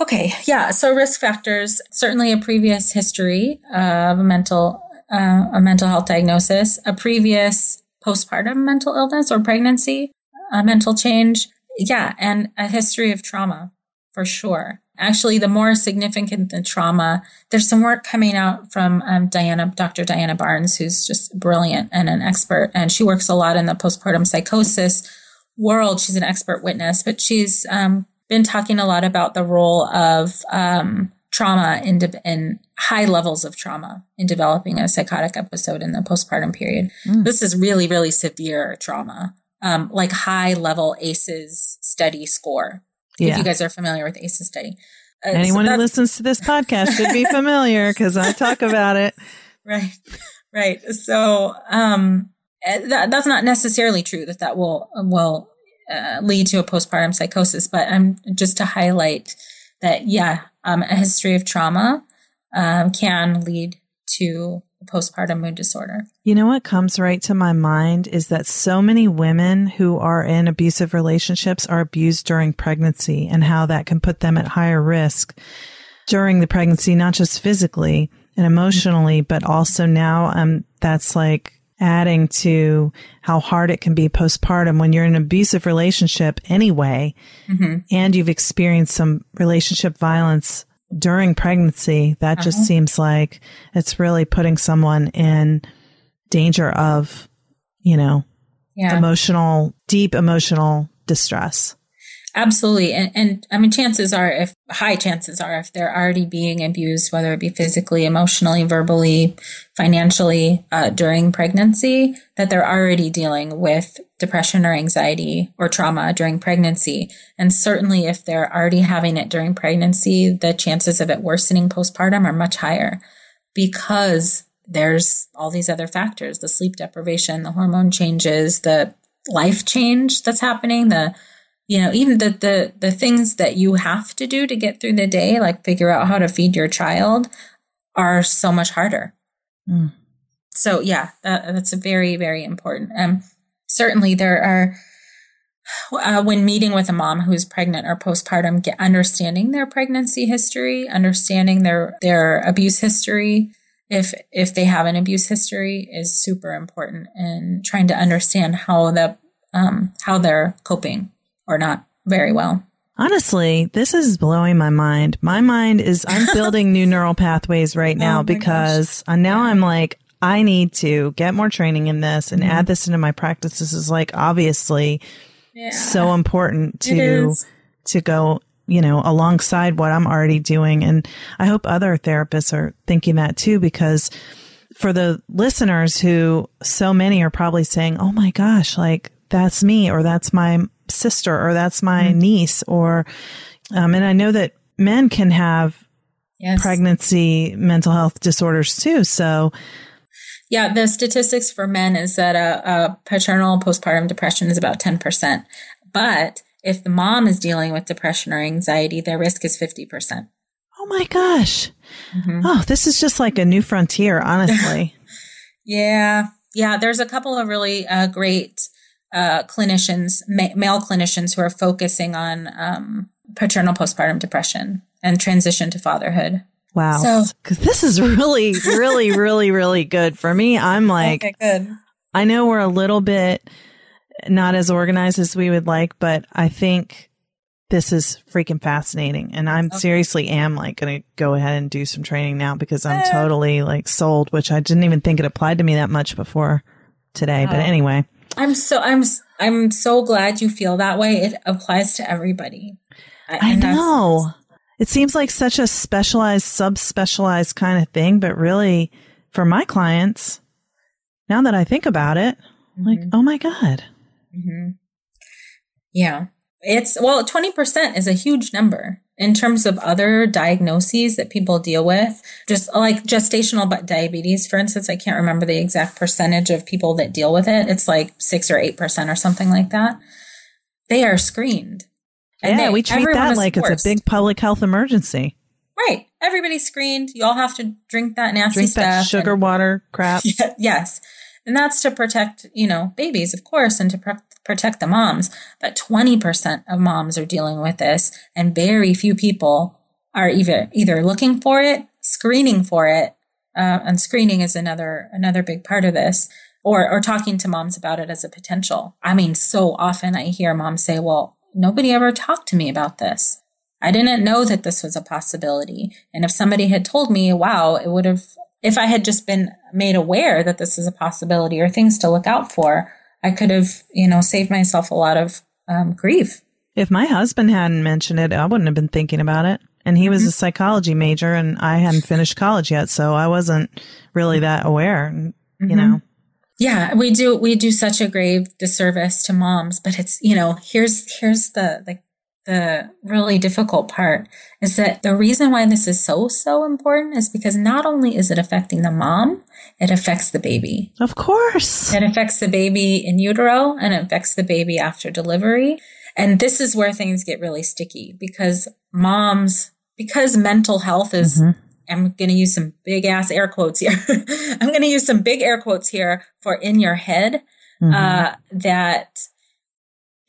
Okay, yeah. So risk factors certainly a previous history of mental uh, a mental health diagnosis, a previous postpartum mental illness or pregnancy, a mental change, yeah, and a history of trauma for sure. Actually, the more significant the trauma, there's some work coming out from um, Diana, Dr. Diana Barnes, who's just brilliant and an expert, and she works a lot in the postpartum psychosis world. She's an expert witness, but she's um, been talking a lot about the role of um, trauma in, de- in high levels of trauma in developing a psychotic episode in the postpartum period. Mm. This is really, really severe trauma, um, like high level ACEs study score. Yeah. If you guys are familiar with ACEs study. Uh, Anyone so who listens to this podcast should be familiar because I talk about it. Right, right. So um, eh, that, that's not necessarily true that that will will uh, lead to a postpartum psychosis. But I'm um, just to highlight that, yeah, um, a history of trauma um, can lead to postpartum mood disorder. You know what comes right to my mind is that so many women who are in abusive relationships are abused during pregnancy and how that can put them at higher risk during the pregnancy, not just physically and emotionally, but also now um, that's like adding to how hard it can be postpartum when you're in an abusive relationship anyway, mm-hmm. and you've experienced some relationship violence during pregnancy. That uh-huh. just seems like it's really putting someone in danger of, you know, yeah. emotional, deep emotional distress. Absolutely. And, and I mean, chances are, if high chances are, if they're already being abused, whether it be physically, emotionally, verbally, financially, uh, during pregnancy, that they're already dealing with depression or anxiety or trauma during pregnancy. And certainly if they're already having it during pregnancy, the chances of it worsening postpartum are much higher because there's all these other factors, the sleep deprivation, the hormone changes, the life change that's happening, the you know even the the the things that you have to do to get through the day like figure out how to feed your child are so much harder. Mm. so yeah that, that's very very important. Um certainly there are uh, when meeting with a mom who's pregnant or postpartum get understanding their pregnancy history understanding their their abuse history if if they have an abuse history is super important and trying to understand how the um, how they're coping or not very well. Honestly, this is blowing my mind. My mind is, I'm building new neural pathways right now oh because gosh. now I'm like, I need to get more training in this and mm-hmm. add this into my practice. This is like obviously yeah. so important to, to go, you know, alongside what I'm already doing. And I hope other therapists are thinking that too, because for the listeners who so many are probably saying, Oh my gosh, like that's me or that's my sister or that's my mm-hmm. niece or, um, and I know that men can have yes. pregnancy mental health disorders too. So, yeah, the statistics for men is that a, a paternal postpartum depression is about 10%. But if the mom is dealing with depression or anxiety, their risk is 50%. Oh my gosh. Mm-hmm. Oh, this is just like a new frontier, honestly. yeah. Yeah. There's a couple of really uh, great uh, clinicians, ma- male clinicians who are focusing on um, paternal postpartum depression and transition to fatherhood. Wow. So, cause this is really, really, really, really good for me. I'm like, okay, good. I know we're a little bit not as organized as we would like, but I think this is freaking fascinating. And I'm okay. seriously am like going to go ahead and do some training now because I'm totally like sold, which I didn't even think it applied to me that much before today. But anyway. I'm so I'm I'm so glad you feel that way. It applies to everybody. I, I know. It seems like such a specialized, subspecialized kind of thing, but really for my clients, now that I think about it, mm-hmm. like, oh my God. Mm-hmm. Yeah. It's, well, 20% is a huge number in terms of other diagnoses that people deal with. Just like gestational diabetes, for instance, I can't remember the exact percentage of people that deal with it. It's like six or 8% or something like that. They are screened. And yeah, they, we treat that like forced. it's a big public health emergency. Right. Everybody's screened. You all have to drink that nasty drink stuff. That sugar and, water crap. Yes. And that's to protect, you know, babies, of course, and to protect the moms. But 20% of moms are dealing with this, and very few people are either either looking for it, screening for it, uh, and screening is another another big part of this, or or talking to moms about it as a potential. I mean, so often I hear moms say, "Well, nobody ever talked to me about this." I didn't know that this was a possibility. And if somebody had told me, wow, it would have, if I had just been made aware that this is a possibility or things to look out for, I could have, you know, saved myself a lot of um, grief. If my husband hadn't mentioned it, I wouldn't have been thinking about it. And he was mm-hmm. a psychology major and I hadn't finished college yet. So I wasn't really that aware, mm-hmm. you know. Yeah, we do we do such a grave disservice to moms, but it's, you know, here's here's the the the really difficult part is that the reason why this is so so important is because not only is it affecting the mom it affects the baby of course it affects the baby in utero and it affects the baby after delivery and this is where things get really sticky because moms because mental health is mm-hmm. i'm going to use some big ass air quotes here i'm going to use some big air quotes here for in your head mm-hmm. uh, that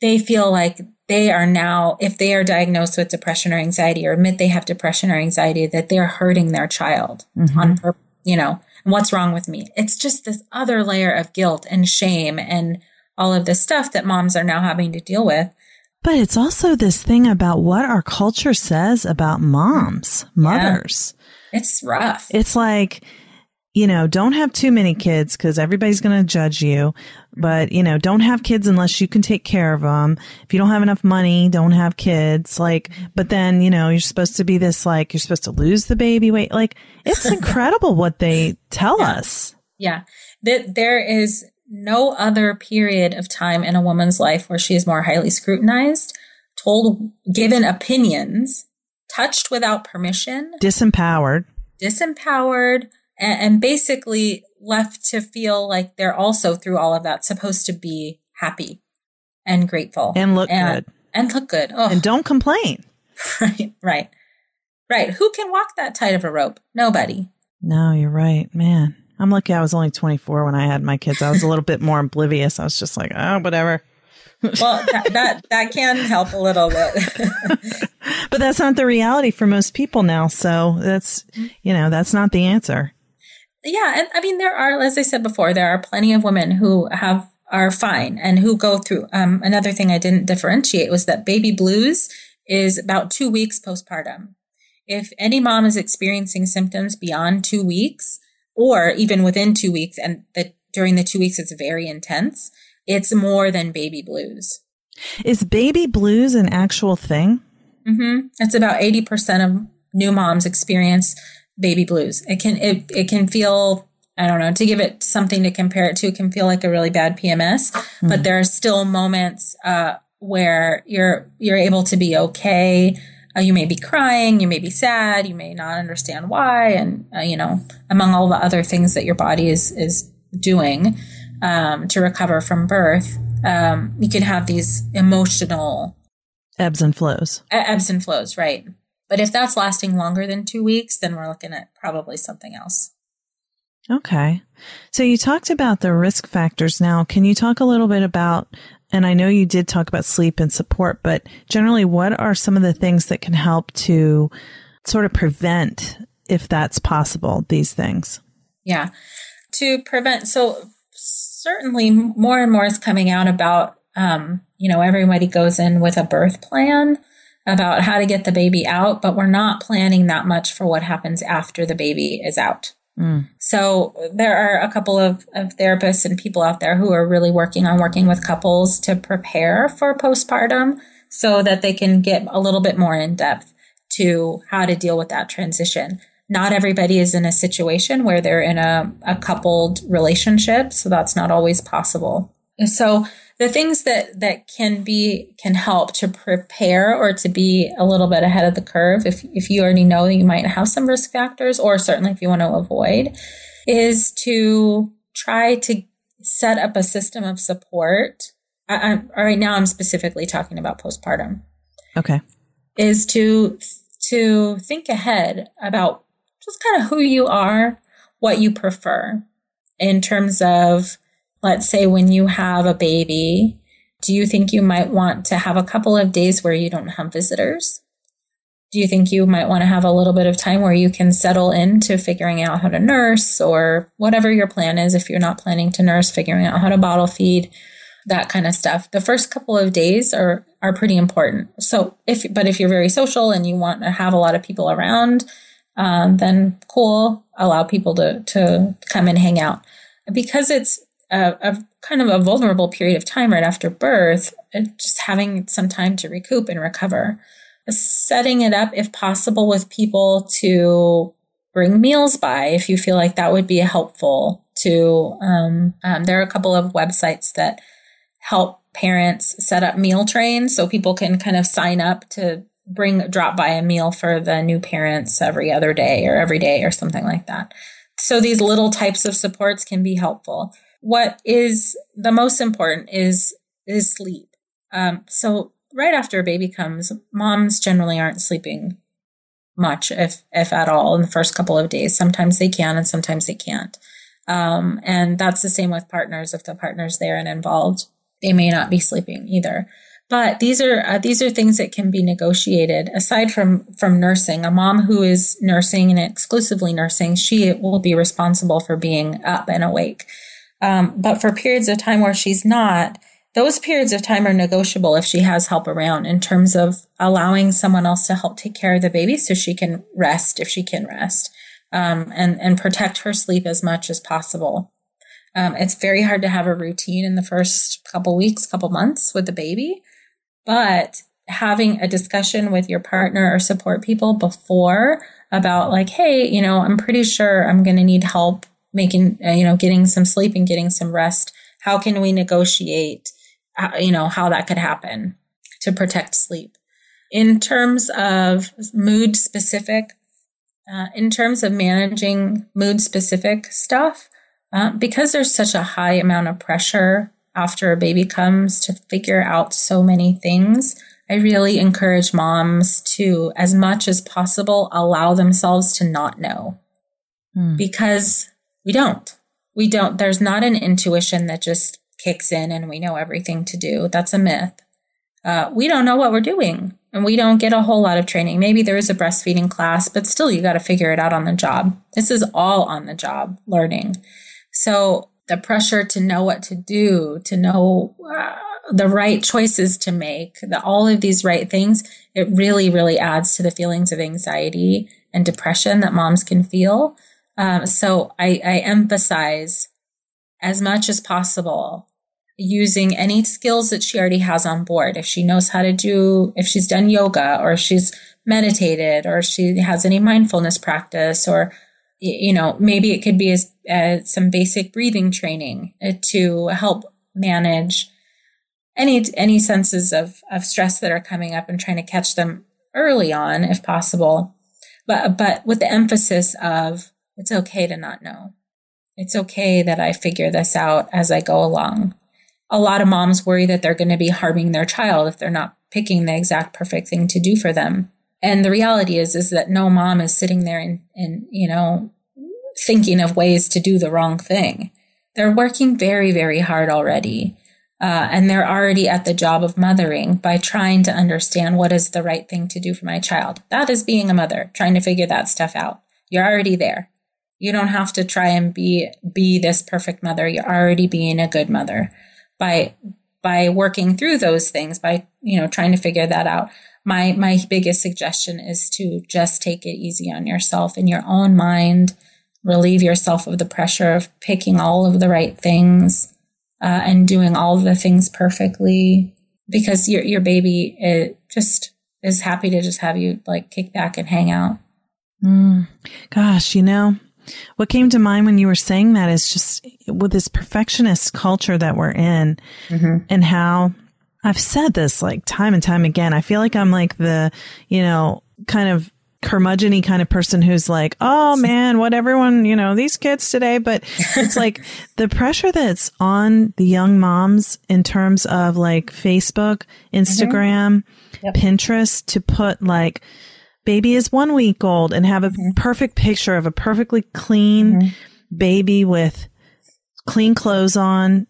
they feel like they are now, if they are diagnosed with depression or anxiety or admit they have depression or anxiety, that they're hurting their child mm-hmm. on purpose, you know, what's wrong with me? It's just this other layer of guilt and shame and all of this stuff that moms are now having to deal with. But it's also this thing about what our culture says about moms, mothers. Yeah. It's rough. It's like, you know, don't have too many kids because everybody's going to judge you. But, you know, don't have kids unless you can take care of them. If you don't have enough money, don't have kids. Like, but then, you know, you're supposed to be this, like, you're supposed to lose the baby weight. Like, it's incredible what they tell yeah. us. Yeah. That there is no other period of time in a woman's life where she is more highly scrutinized, told, given opinions, touched without permission, disempowered, disempowered, and, and basically left to feel like they're also through all of that supposed to be happy and grateful. And look and, good. and look good. Oh. and don't complain. Right right. Right. Who can walk that tight of a rope? Nobody. No you're right. Man i'm lucky i was only 24 when i had my kids. I was a little bit more oblivious. I was just like oh whatever. Well that, that that can help a little bit. But that's not the reality for most people now. So that's mm-hmm. you know that's not the answer yeah, and I mean there are, as I said before, there are plenty of women who have are fine and who go through. Um, another thing I didn't differentiate was that baby blues is about two weeks postpartum. If any mom is experiencing symptoms beyond two weeks, or even within two weeks, and that during the two weeks it's very intense, it's more than baby blues. Is baby blues an actual thing? Mm-hmm. It's about eighty percent of new moms experience baby blues. It can it it can feel I don't know to give it something to compare it to. It can feel like a really bad PMS, mm-hmm. but there are still moments uh, where you're you're able to be okay. Uh, you may be crying, you may be sad, you may not understand why, and uh, you know among all the other things that your body is is doing um, to recover from birth, um, you can have these emotional ebbs and flows. Ebbs and flows, right? But if that's lasting longer than two weeks, then we're looking at probably something else. Okay. So you talked about the risk factors now. Can you talk a little bit about, and I know you did talk about sleep and support, but generally, what are some of the things that can help to sort of prevent, if that's possible, these things? Yeah. To prevent, so certainly more and more is coming out about, um, you know, everybody goes in with a birth plan about how to get the baby out, but we're not planning that much for what happens after the baby is out. Mm. So there are a couple of, of therapists and people out there who are really working on working with couples to prepare for postpartum so that they can get a little bit more in depth to how to deal with that transition. not everybody is in a situation where they're in a, a coupled relationship, so that's not always possible. So the things that that can be can help to prepare or to be a little bit ahead of the curve if if you already know that you might have some risk factors or certainly if you want to avoid is to try to set up a system of support. I, I, right now i'm specifically talking about postpartum. Okay. Is to to think ahead about just kind of who you are what you prefer in terms of let's say when you have a baby, do you think you might want to have a couple of days where you don't have visitors? Do you think you might want to have a little bit of time where you can settle into figuring out how to nurse or whatever your plan is if you're not planning to nurse, figuring out how to bottle feed, that kind of stuff. The first couple of days are are pretty important. So if but if you're very social and you want to have a lot of people around, um, then cool, allow people to to come and hang out. Because it's a, a, kind of a vulnerable period of time right after birth, just having some time to recoup and recover. Setting it up, if possible, with people to bring meals by if you feel like that would be helpful to um, um, there are a couple of websites that help parents set up meal trains so people can kind of sign up to bring drop by a meal for the new parents every other day or every day or something like that so these little types of supports can be helpful what is the most important is is sleep. Um, so right after a baby comes, moms generally aren't sleeping much, if if at all, in the first couple of days. Sometimes they can, and sometimes they can't. Um, and that's the same with partners. If the partner's there and involved, they may not be sleeping either. But these are uh, these are things that can be negotiated. Aside from from nursing, a mom who is nursing and exclusively nursing, she will be responsible for being up and awake. Um, but for periods of time where she's not, those periods of time are negotiable if she has help around in terms of allowing someone else to help take care of the baby so she can rest if she can rest um, and, and protect her sleep as much as possible. Um, it's very hard to have a routine in the first couple weeks, couple months with the baby, but having a discussion with your partner or support people before about like, hey, you know, I'm pretty sure I'm going to need help making, uh, you know, getting some sleep and getting some rest. How can we negotiate, uh, you know, how that could happen to protect sleep? In terms of mood specific, uh, in terms of managing mood specific stuff, uh, because there's such a high amount of pressure after a baby comes to figure out so many things, I really encourage moms to, as much as possible, allow themselves to not know. Hmm. Because we don't. We don't. There's not an intuition that just kicks in and we know everything to do. That's a myth. Uh, we don't know what we're doing and we don't get a whole lot of training. Maybe there is a breastfeeding class, but still you got to figure it out on the job. This is all on the job learning. So the pressure to know what to do, to know uh, the right choices to make, the, all of these right things, it really, really adds to the feelings of anxiety and depression that moms can feel. Um, so I, I emphasize as much as possible using any skills that she already has on board. If she knows how to do, if she's done yoga or she's meditated or she has any mindfulness practice or, you know, maybe it could be as, as some basic breathing training uh, to help manage any, any senses of, of stress that are coming up and trying to catch them early on if possible. But, but with the emphasis of it's okay to not know. It's okay that I figure this out as I go along. A lot of moms worry that they're going to be harming their child if they're not picking the exact perfect thing to do for them. And the reality is, is that no mom is sitting there and, and you know, thinking of ways to do the wrong thing. They're working very, very hard already. Uh, and they're already at the job of mothering by trying to understand what is the right thing to do for my child. That is being a mother, trying to figure that stuff out. You're already there. You don't have to try and be be this perfect mother. You're already being a good mother by by working through those things, by you know trying to figure that out. My my biggest suggestion is to just take it easy on yourself in your own mind. Relieve yourself of the pressure of picking all of the right things uh, and doing all the things perfectly because your your baby it just is happy to just have you like kick back and hang out. Mm, gosh, you know, what came to mind when you were saying that is just with this perfectionist culture that we're in mm-hmm. and how I've said this like time and time again. I feel like I'm like the, you know, kind of curmudgeony kind of person who's like, oh man, what everyone, you know, these kids today. But it's like the pressure that's on the young moms in terms of like Facebook, Instagram, mm-hmm. yep. Pinterest to put like, baby is one week old and have a mm-hmm. perfect picture of a perfectly clean mm-hmm. baby with clean clothes on,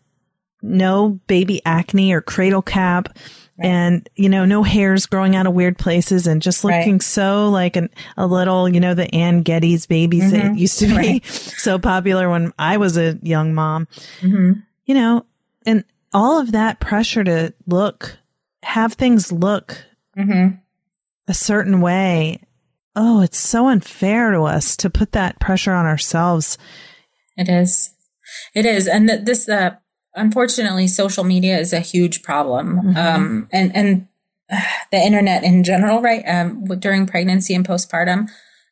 no baby acne or cradle cap. Right. And, you know, no hairs growing out of weird places and just looking right. so like an, a little, you know, the Anne Geddes babies mm-hmm. that used to be right. so popular when I was a young mom. Mm-hmm. You know, and all of that pressure to look, have things look mm-hmm a certain way. Oh, it's so unfair to us to put that pressure on ourselves. It is. It is. And th- this, uh, unfortunately, social media is a huge problem. Mm-hmm. Um, and, and uh, the internet in general, right? Um, during pregnancy and postpartum,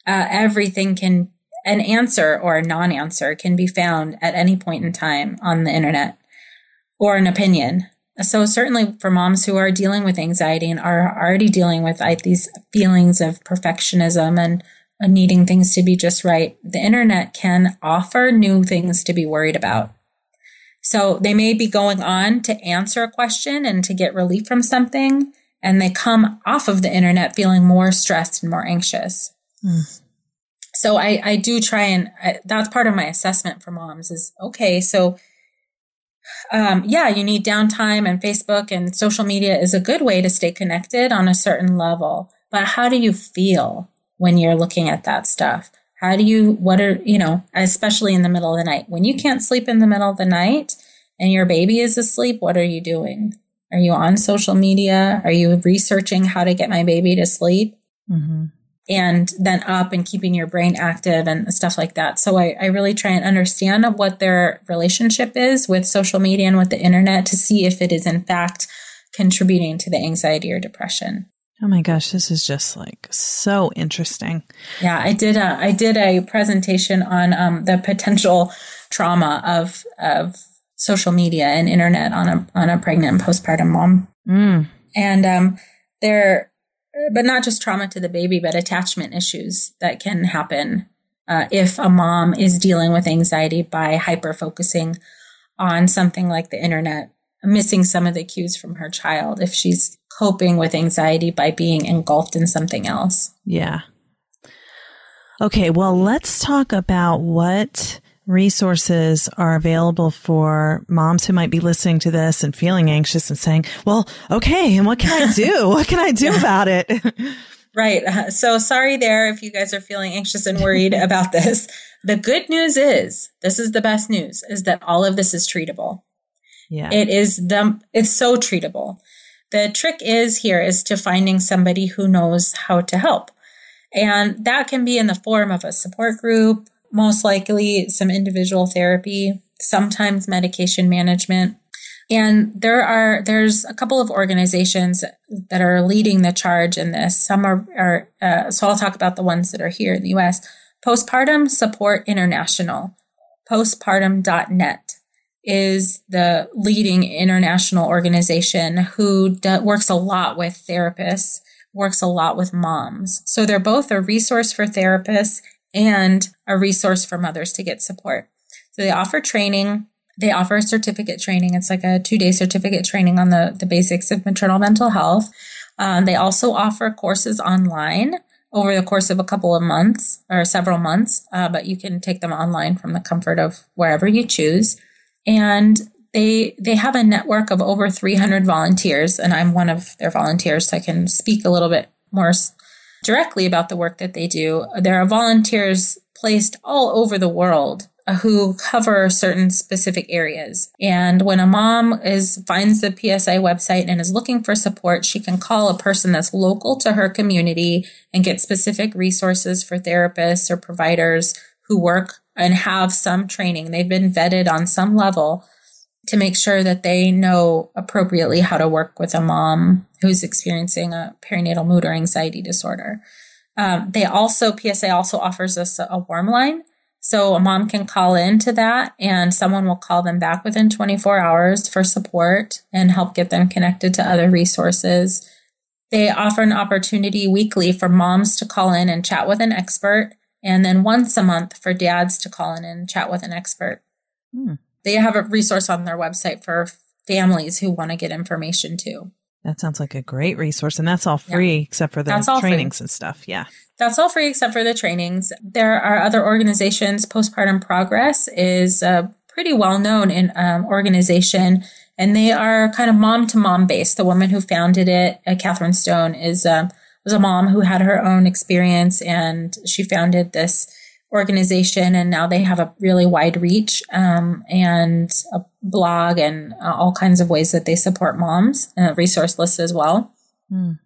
uh, everything can, an answer or a non answer can be found at any point in time on the internet or an opinion. So certainly for moms who are dealing with anxiety and are already dealing with like, these feelings of perfectionism and uh, needing things to be just right, the internet can offer new things to be worried about. So they may be going on to answer a question and to get relief from something, and they come off of the internet feeling more stressed and more anxious. Mm. So I, I do try and I, that's part of my assessment for moms is okay. So um, yeah, you need downtime and Facebook and social media is a good way to stay connected on a certain level. But how do you feel when you're looking at that stuff? How do you, what are, you know, especially in the middle of the night, when you can't sleep in the middle of the night and your baby is asleep, what are you doing? Are you on social media? Are you researching how to get my baby to sleep? Mm-hmm and then up and keeping your brain active and stuff like that. So I, I really try and understand what their relationship is with social media and with the internet to see if it is in fact contributing to the anxiety or depression. Oh my gosh, this is just like so interesting. Yeah, I did a I did a presentation on um, the potential trauma of of social media and internet on a on a pregnant and postpartum mom. Mm. And um, there but not just trauma to the baby, but attachment issues that can happen uh, if a mom is dealing with anxiety by hyper focusing on something like the internet, missing some of the cues from her child if she's coping with anxiety by being engulfed in something else. Yeah. Okay, well, let's talk about what resources are available for moms who might be listening to this and feeling anxious and saying, well, okay, and what can I do? what can I do about it? right. Uh, so sorry there if you guys are feeling anxious and worried about this. The good news is, this is the best news, is that all of this is treatable. Yeah. It is the, it's so treatable. The trick is here is to finding somebody who knows how to help. And that can be in the form of a support group, most likely some individual therapy, sometimes medication management. And there are there's a couple of organizations that are leading the charge in this. Some are, are uh, so I'll talk about the ones that are here in the U.S. Postpartum Support International, postpartum.net is the leading international organization who works a lot with therapists, works a lot with moms. So they're both a resource for therapists and a resource for mothers to get support. So they offer training. They offer a certificate training. It's like a two day certificate training on the, the basics of maternal mental health. Um, they also offer courses online over the course of a couple of months or several months, uh, but you can take them online from the comfort of wherever you choose. And they they have a network of over 300 volunteers, and I'm one of their volunteers, so I can speak a little bit more directly about the work that they do. There are volunteers placed all over the world uh, who cover certain specific areas. And when a mom is finds the PSI website and is looking for support, she can call a person that's local to her community and get specific resources for therapists or providers who work and have some training. They've been vetted on some level to make sure that they know appropriately how to work with a mom who's experiencing a perinatal mood or anxiety disorder. Um, they also, PSA also offers us a warm line. So a mom can call into that and someone will call them back within 24 hours for support and help get them connected to other resources. They offer an opportunity weekly for moms to call in and chat with an expert, and then once a month for dads to call in and chat with an expert. Hmm. They have a resource on their website for families who want to get information too. That sounds like a great resource. And that's all free yeah. except for the trainings and stuff. Yeah. That's all free except for the trainings. There are other organizations. Postpartum Progress is a pretty well known in um, organization, and they are kind of mom to mom based. The woman who founded it, uh, Katherine Stone, is uh, was a mom who had her own experience, and she founded this organization and now they have a really wide reach um, and a blog and uh, all kinds of ways that they support moms and a resource list as well mm.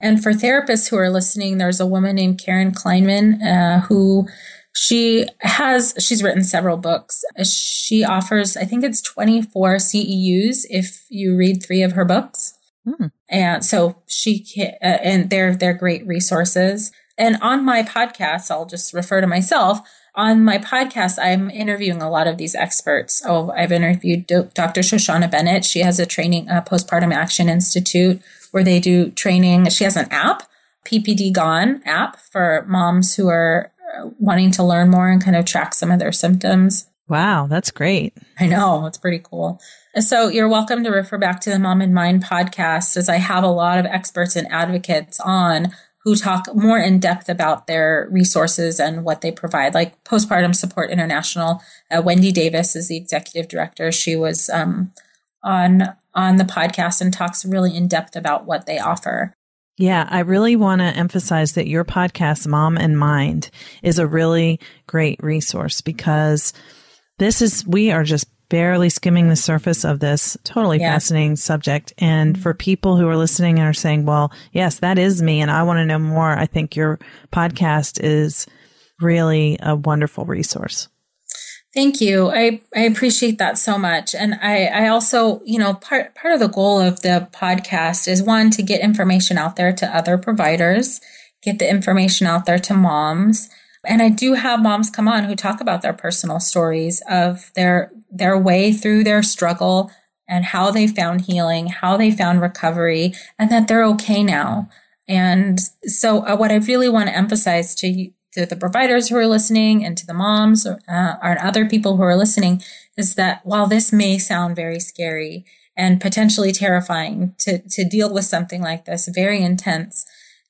and for therapists who are listening there's a woman named karen kleiman uh, who she has she's written several books she offers i think it's 24 ceus if you read three of her books mm. and so she can, uh, and they're they're great resources and on my podcast, I'll just refer to myself. On my podcast, I'm interviewing a lot of these experts. Oh, I've interviewed Dr. Shoshana Bennett. She has a training, a postpartum action institute where they do training. She has an app, PPD Gone app for moms who are uh, wanting to learn more and kind of track some of their symptoms. Wow, that's great. I know, it's pretty cool. So you're welcome to refer back to the Mom and Mind podcast as I have a lot of experts and advocates on who talk more in depth about their resources and what they provide, like Postpartum Support International. Uh, Wendy Davis is the executive director. She was um, on on the podcast and talks really in depth about what they offer. Yeah, I really want to emphasize that your podcast, Mom and Mind, is a really great resource because this is, we are just barely skimming the surface of this totally yeah. fascinating subject. And mm-hmm. for people who are listening and are saying, well, yes, that is me and I want to know more, I think your podcast is really a wonderful resource. Thank you. I, I appreciate that so much. And I, I also, you know, part, part of the goal of the podcast is one, to get information out there to other providers, get the information out there to moms. And I do have moms come on who talk about their personal stories of their their way through their struggle and how they found healing, how they found recovery, and that they're okay now. And so, uh, what I really want to emphasize to to the providers who are listening and to the moms or, uh, or other people who are listening is that while this may sound very scary and potentially terrifying to, to deal with something like this, very intense,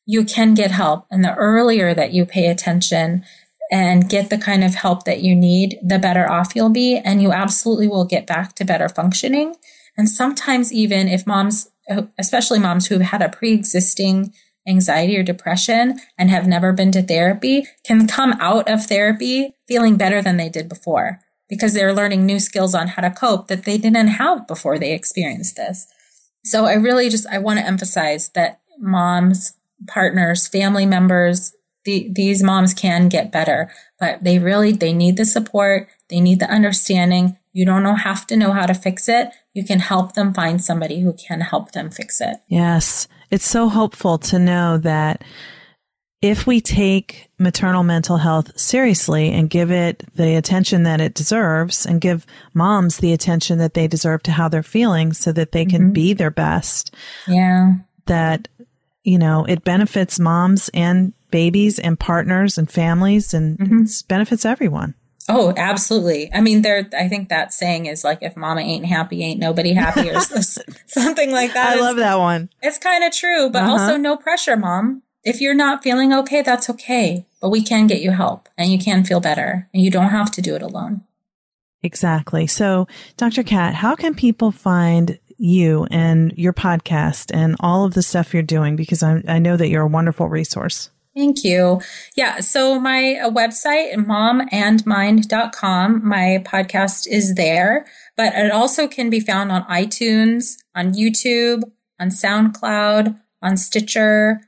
you can get help. And the earlier that you pay attention and get the kind of help that you need, the better off you'll be. And you absolutely will get back to better functioning. And sometimes, even if moms, especially moms who've had a pre existing anxiety or depression and have never been to therapy, can come out of therapy feeling better than they did before because they're learning new skills on how to cope that they didn't have before they experienced this. So I really just, I want to emphasize that moms, partners, family members, the, these moms can get better, but they really, they need the support. They need the understanding. You don't know, have to know how to fix it. You can help them find somebody who can help them fix it. Yes. It's so hopeful to know that if we take maternal mental health seriously and give it the attention that it deserves and give moms the attention that they deserve to how they're feeling so that they can mm-hmm. be their best. Yeah. That, you know, it benefits moms and babies and partners and families and mm-hmm. benefits everyone. Oh, absolutely. I mean, there, I think that saying is like, if mama ain't happy, ain't nobody happy or something like that. I it's, love that one. It's kind of true, but uh-huh. also no pressure, mom. If you're not feeling okay, that's okay, but we can get you help and you can feel better and you don't have to do it alone. Exactly. So, Dr. Kat, how can people find you and your podcast and all of the stuff you're doing? Because I, I know that you're a wonderful resource. Thank you. Yeah. So my uh, website, momandmind.com, my podcast is there, but it also can be found on iTunes, on YouTube, on SoundCloud, on Stitcher,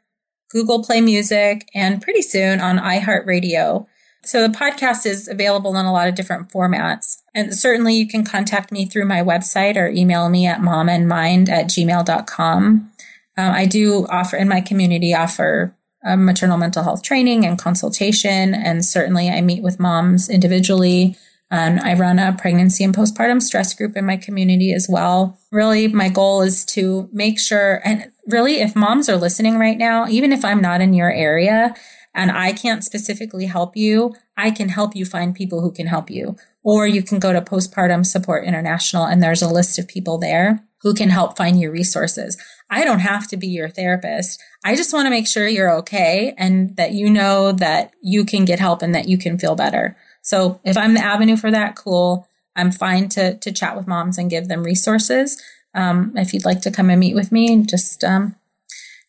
Google Play Music, and pretty soon on iHeartRadio. So the podcast is available in a lot of different formats. And certainly you can contact me through my website or email me at momandmind at gmail.com. Um, I do offer in my community offer uh, maternal mental health training and consultation. And certainly I meet with moms individually. And I run a pregnancy and postpartum stress group in my community as well. Really, my goal is to make sure, and really, if moms are listening right now, even if I'm not in your area and I can't specifically help you, I can help you find people who can help you. Or you can go to Postpartum Support International and there's a list of people there who can help find you resources. I don't have to be your therapist. I just want to make sure you're okay and that you know that you can get help and that you can feel better. So if I'm the avenue for that, cool. I'm fine to to chat with moms and give them resources. Um, if you'd like to come and meet with me, just um,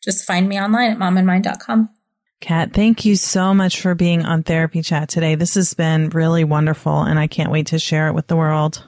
just find me online at momandmind.com. Kat, thank you so much for being on Therapy Chat today. This has been really wonderful, and I can't wait to share it with the world.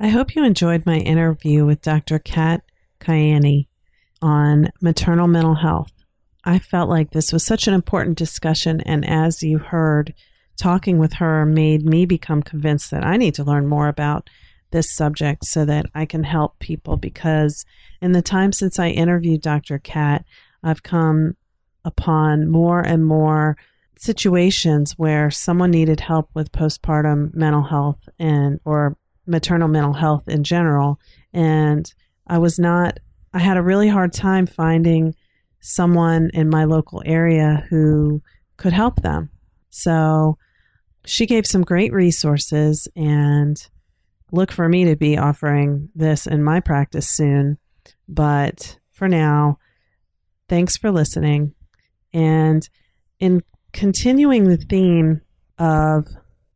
I hope you enjoyed my interview with Dr. Kat Kaeni on maternal mental health. I felt like this was such an important discussion, and as you heard, talking with her made me become convinced that I need to learn more about this subject so that I can help people because in the time since I interviewed Dr. Kat, I've come upon more and more situations where someone needed help with postpartum mental health and or maternal mental health in general. And I was not, I had a really hard time finding someone in my local area who could help them. So she gave some great resources and look for me to be offering this in my practice soon. But for now, thanks for listening. And in continuing the theme of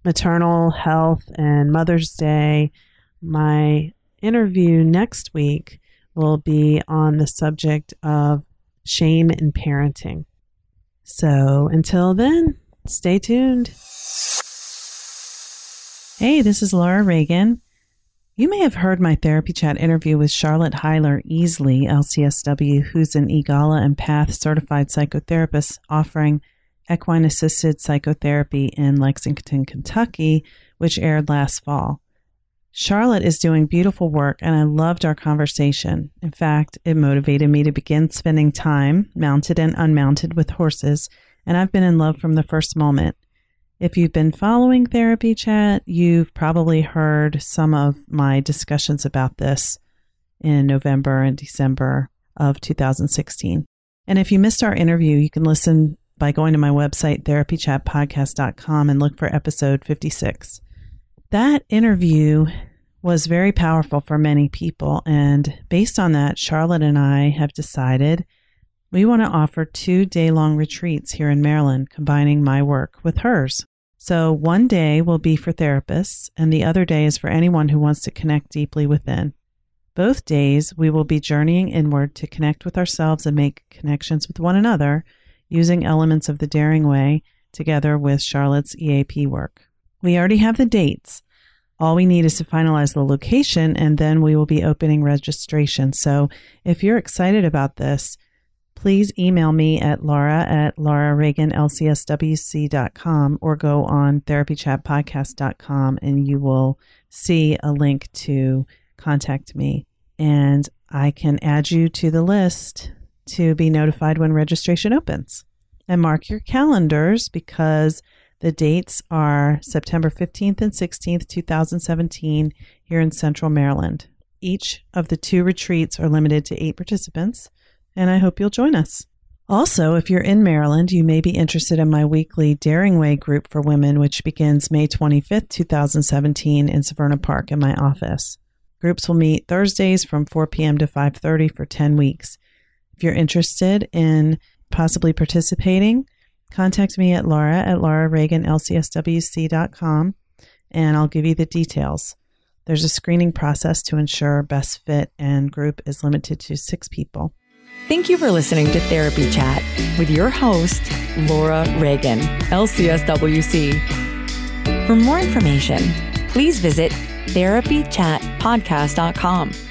maternal health and Mother's Day. My interview next week will be on the subject of shame in parenting. So until then, stay tuned. Hey, this is Laura Reagan. You may have heard my therapy chat interview with Charlotte Heiler Easley, LCSW, who's an EAGALA and PATH certified psychotherapist offering equine assisted psychotherapy in Lexington, Kentucky, which aired last fall. Charlotte is doing beautiful work, and I loved our conversation. In fact, it motivated me to begin spending time, mounted and unmounted, with horses, and I've been in love from the first moment. If you've been following Therapy Chat, you've probably heard some of my discussions about this in November and December of 2016. And if you missed our interview, you can listen by going to my website, therapychatpodcast.com, and look for episode 56. That interview was very powerful for many people. And based on that, Charlotte and I have decided we want to offer two day long retreats here in Maryland, combining my work with hers. So one day will be for therapists, and the other day is for anyone who wants to connect deeply within. Both days, we will be journeying inward to connect with ourselves and make connections with one another using elements of the Daring Way together with Charlotte's EAP work. We already have the dates. All we need is to finalize the location and then we will be opening registration. So if you're excited about this, please email me at laura at laurareaganlcswc.com or go on therapychatpodcast.com and you will see a link to contact me. And I can add you to the list to be notified when registration opens. And mark your calendars because the dates are September 15th and 16th, 2017, here in Central Maryland. Each of the two retreats are limited to eight participants, and I hope you'll join us. Also, if you're in Maryland, you may be interested in my weekly Daring Way group for women, which begins May 25th, 2017 in Severna Park in my office. Groups will meet Thursdays from 4 p.m. to 5:30 for 10 weeks. If you're interested in possibly participating, contact me at laura at laurareaganlcswc.com and I'll give you the details. There's a screening process to ensure best fit, and group is limited to six people. Thank you for listening to Therapy Chat with your host, Laura Reagan, LCSWC. For more information, please visit therapychatpodcast.com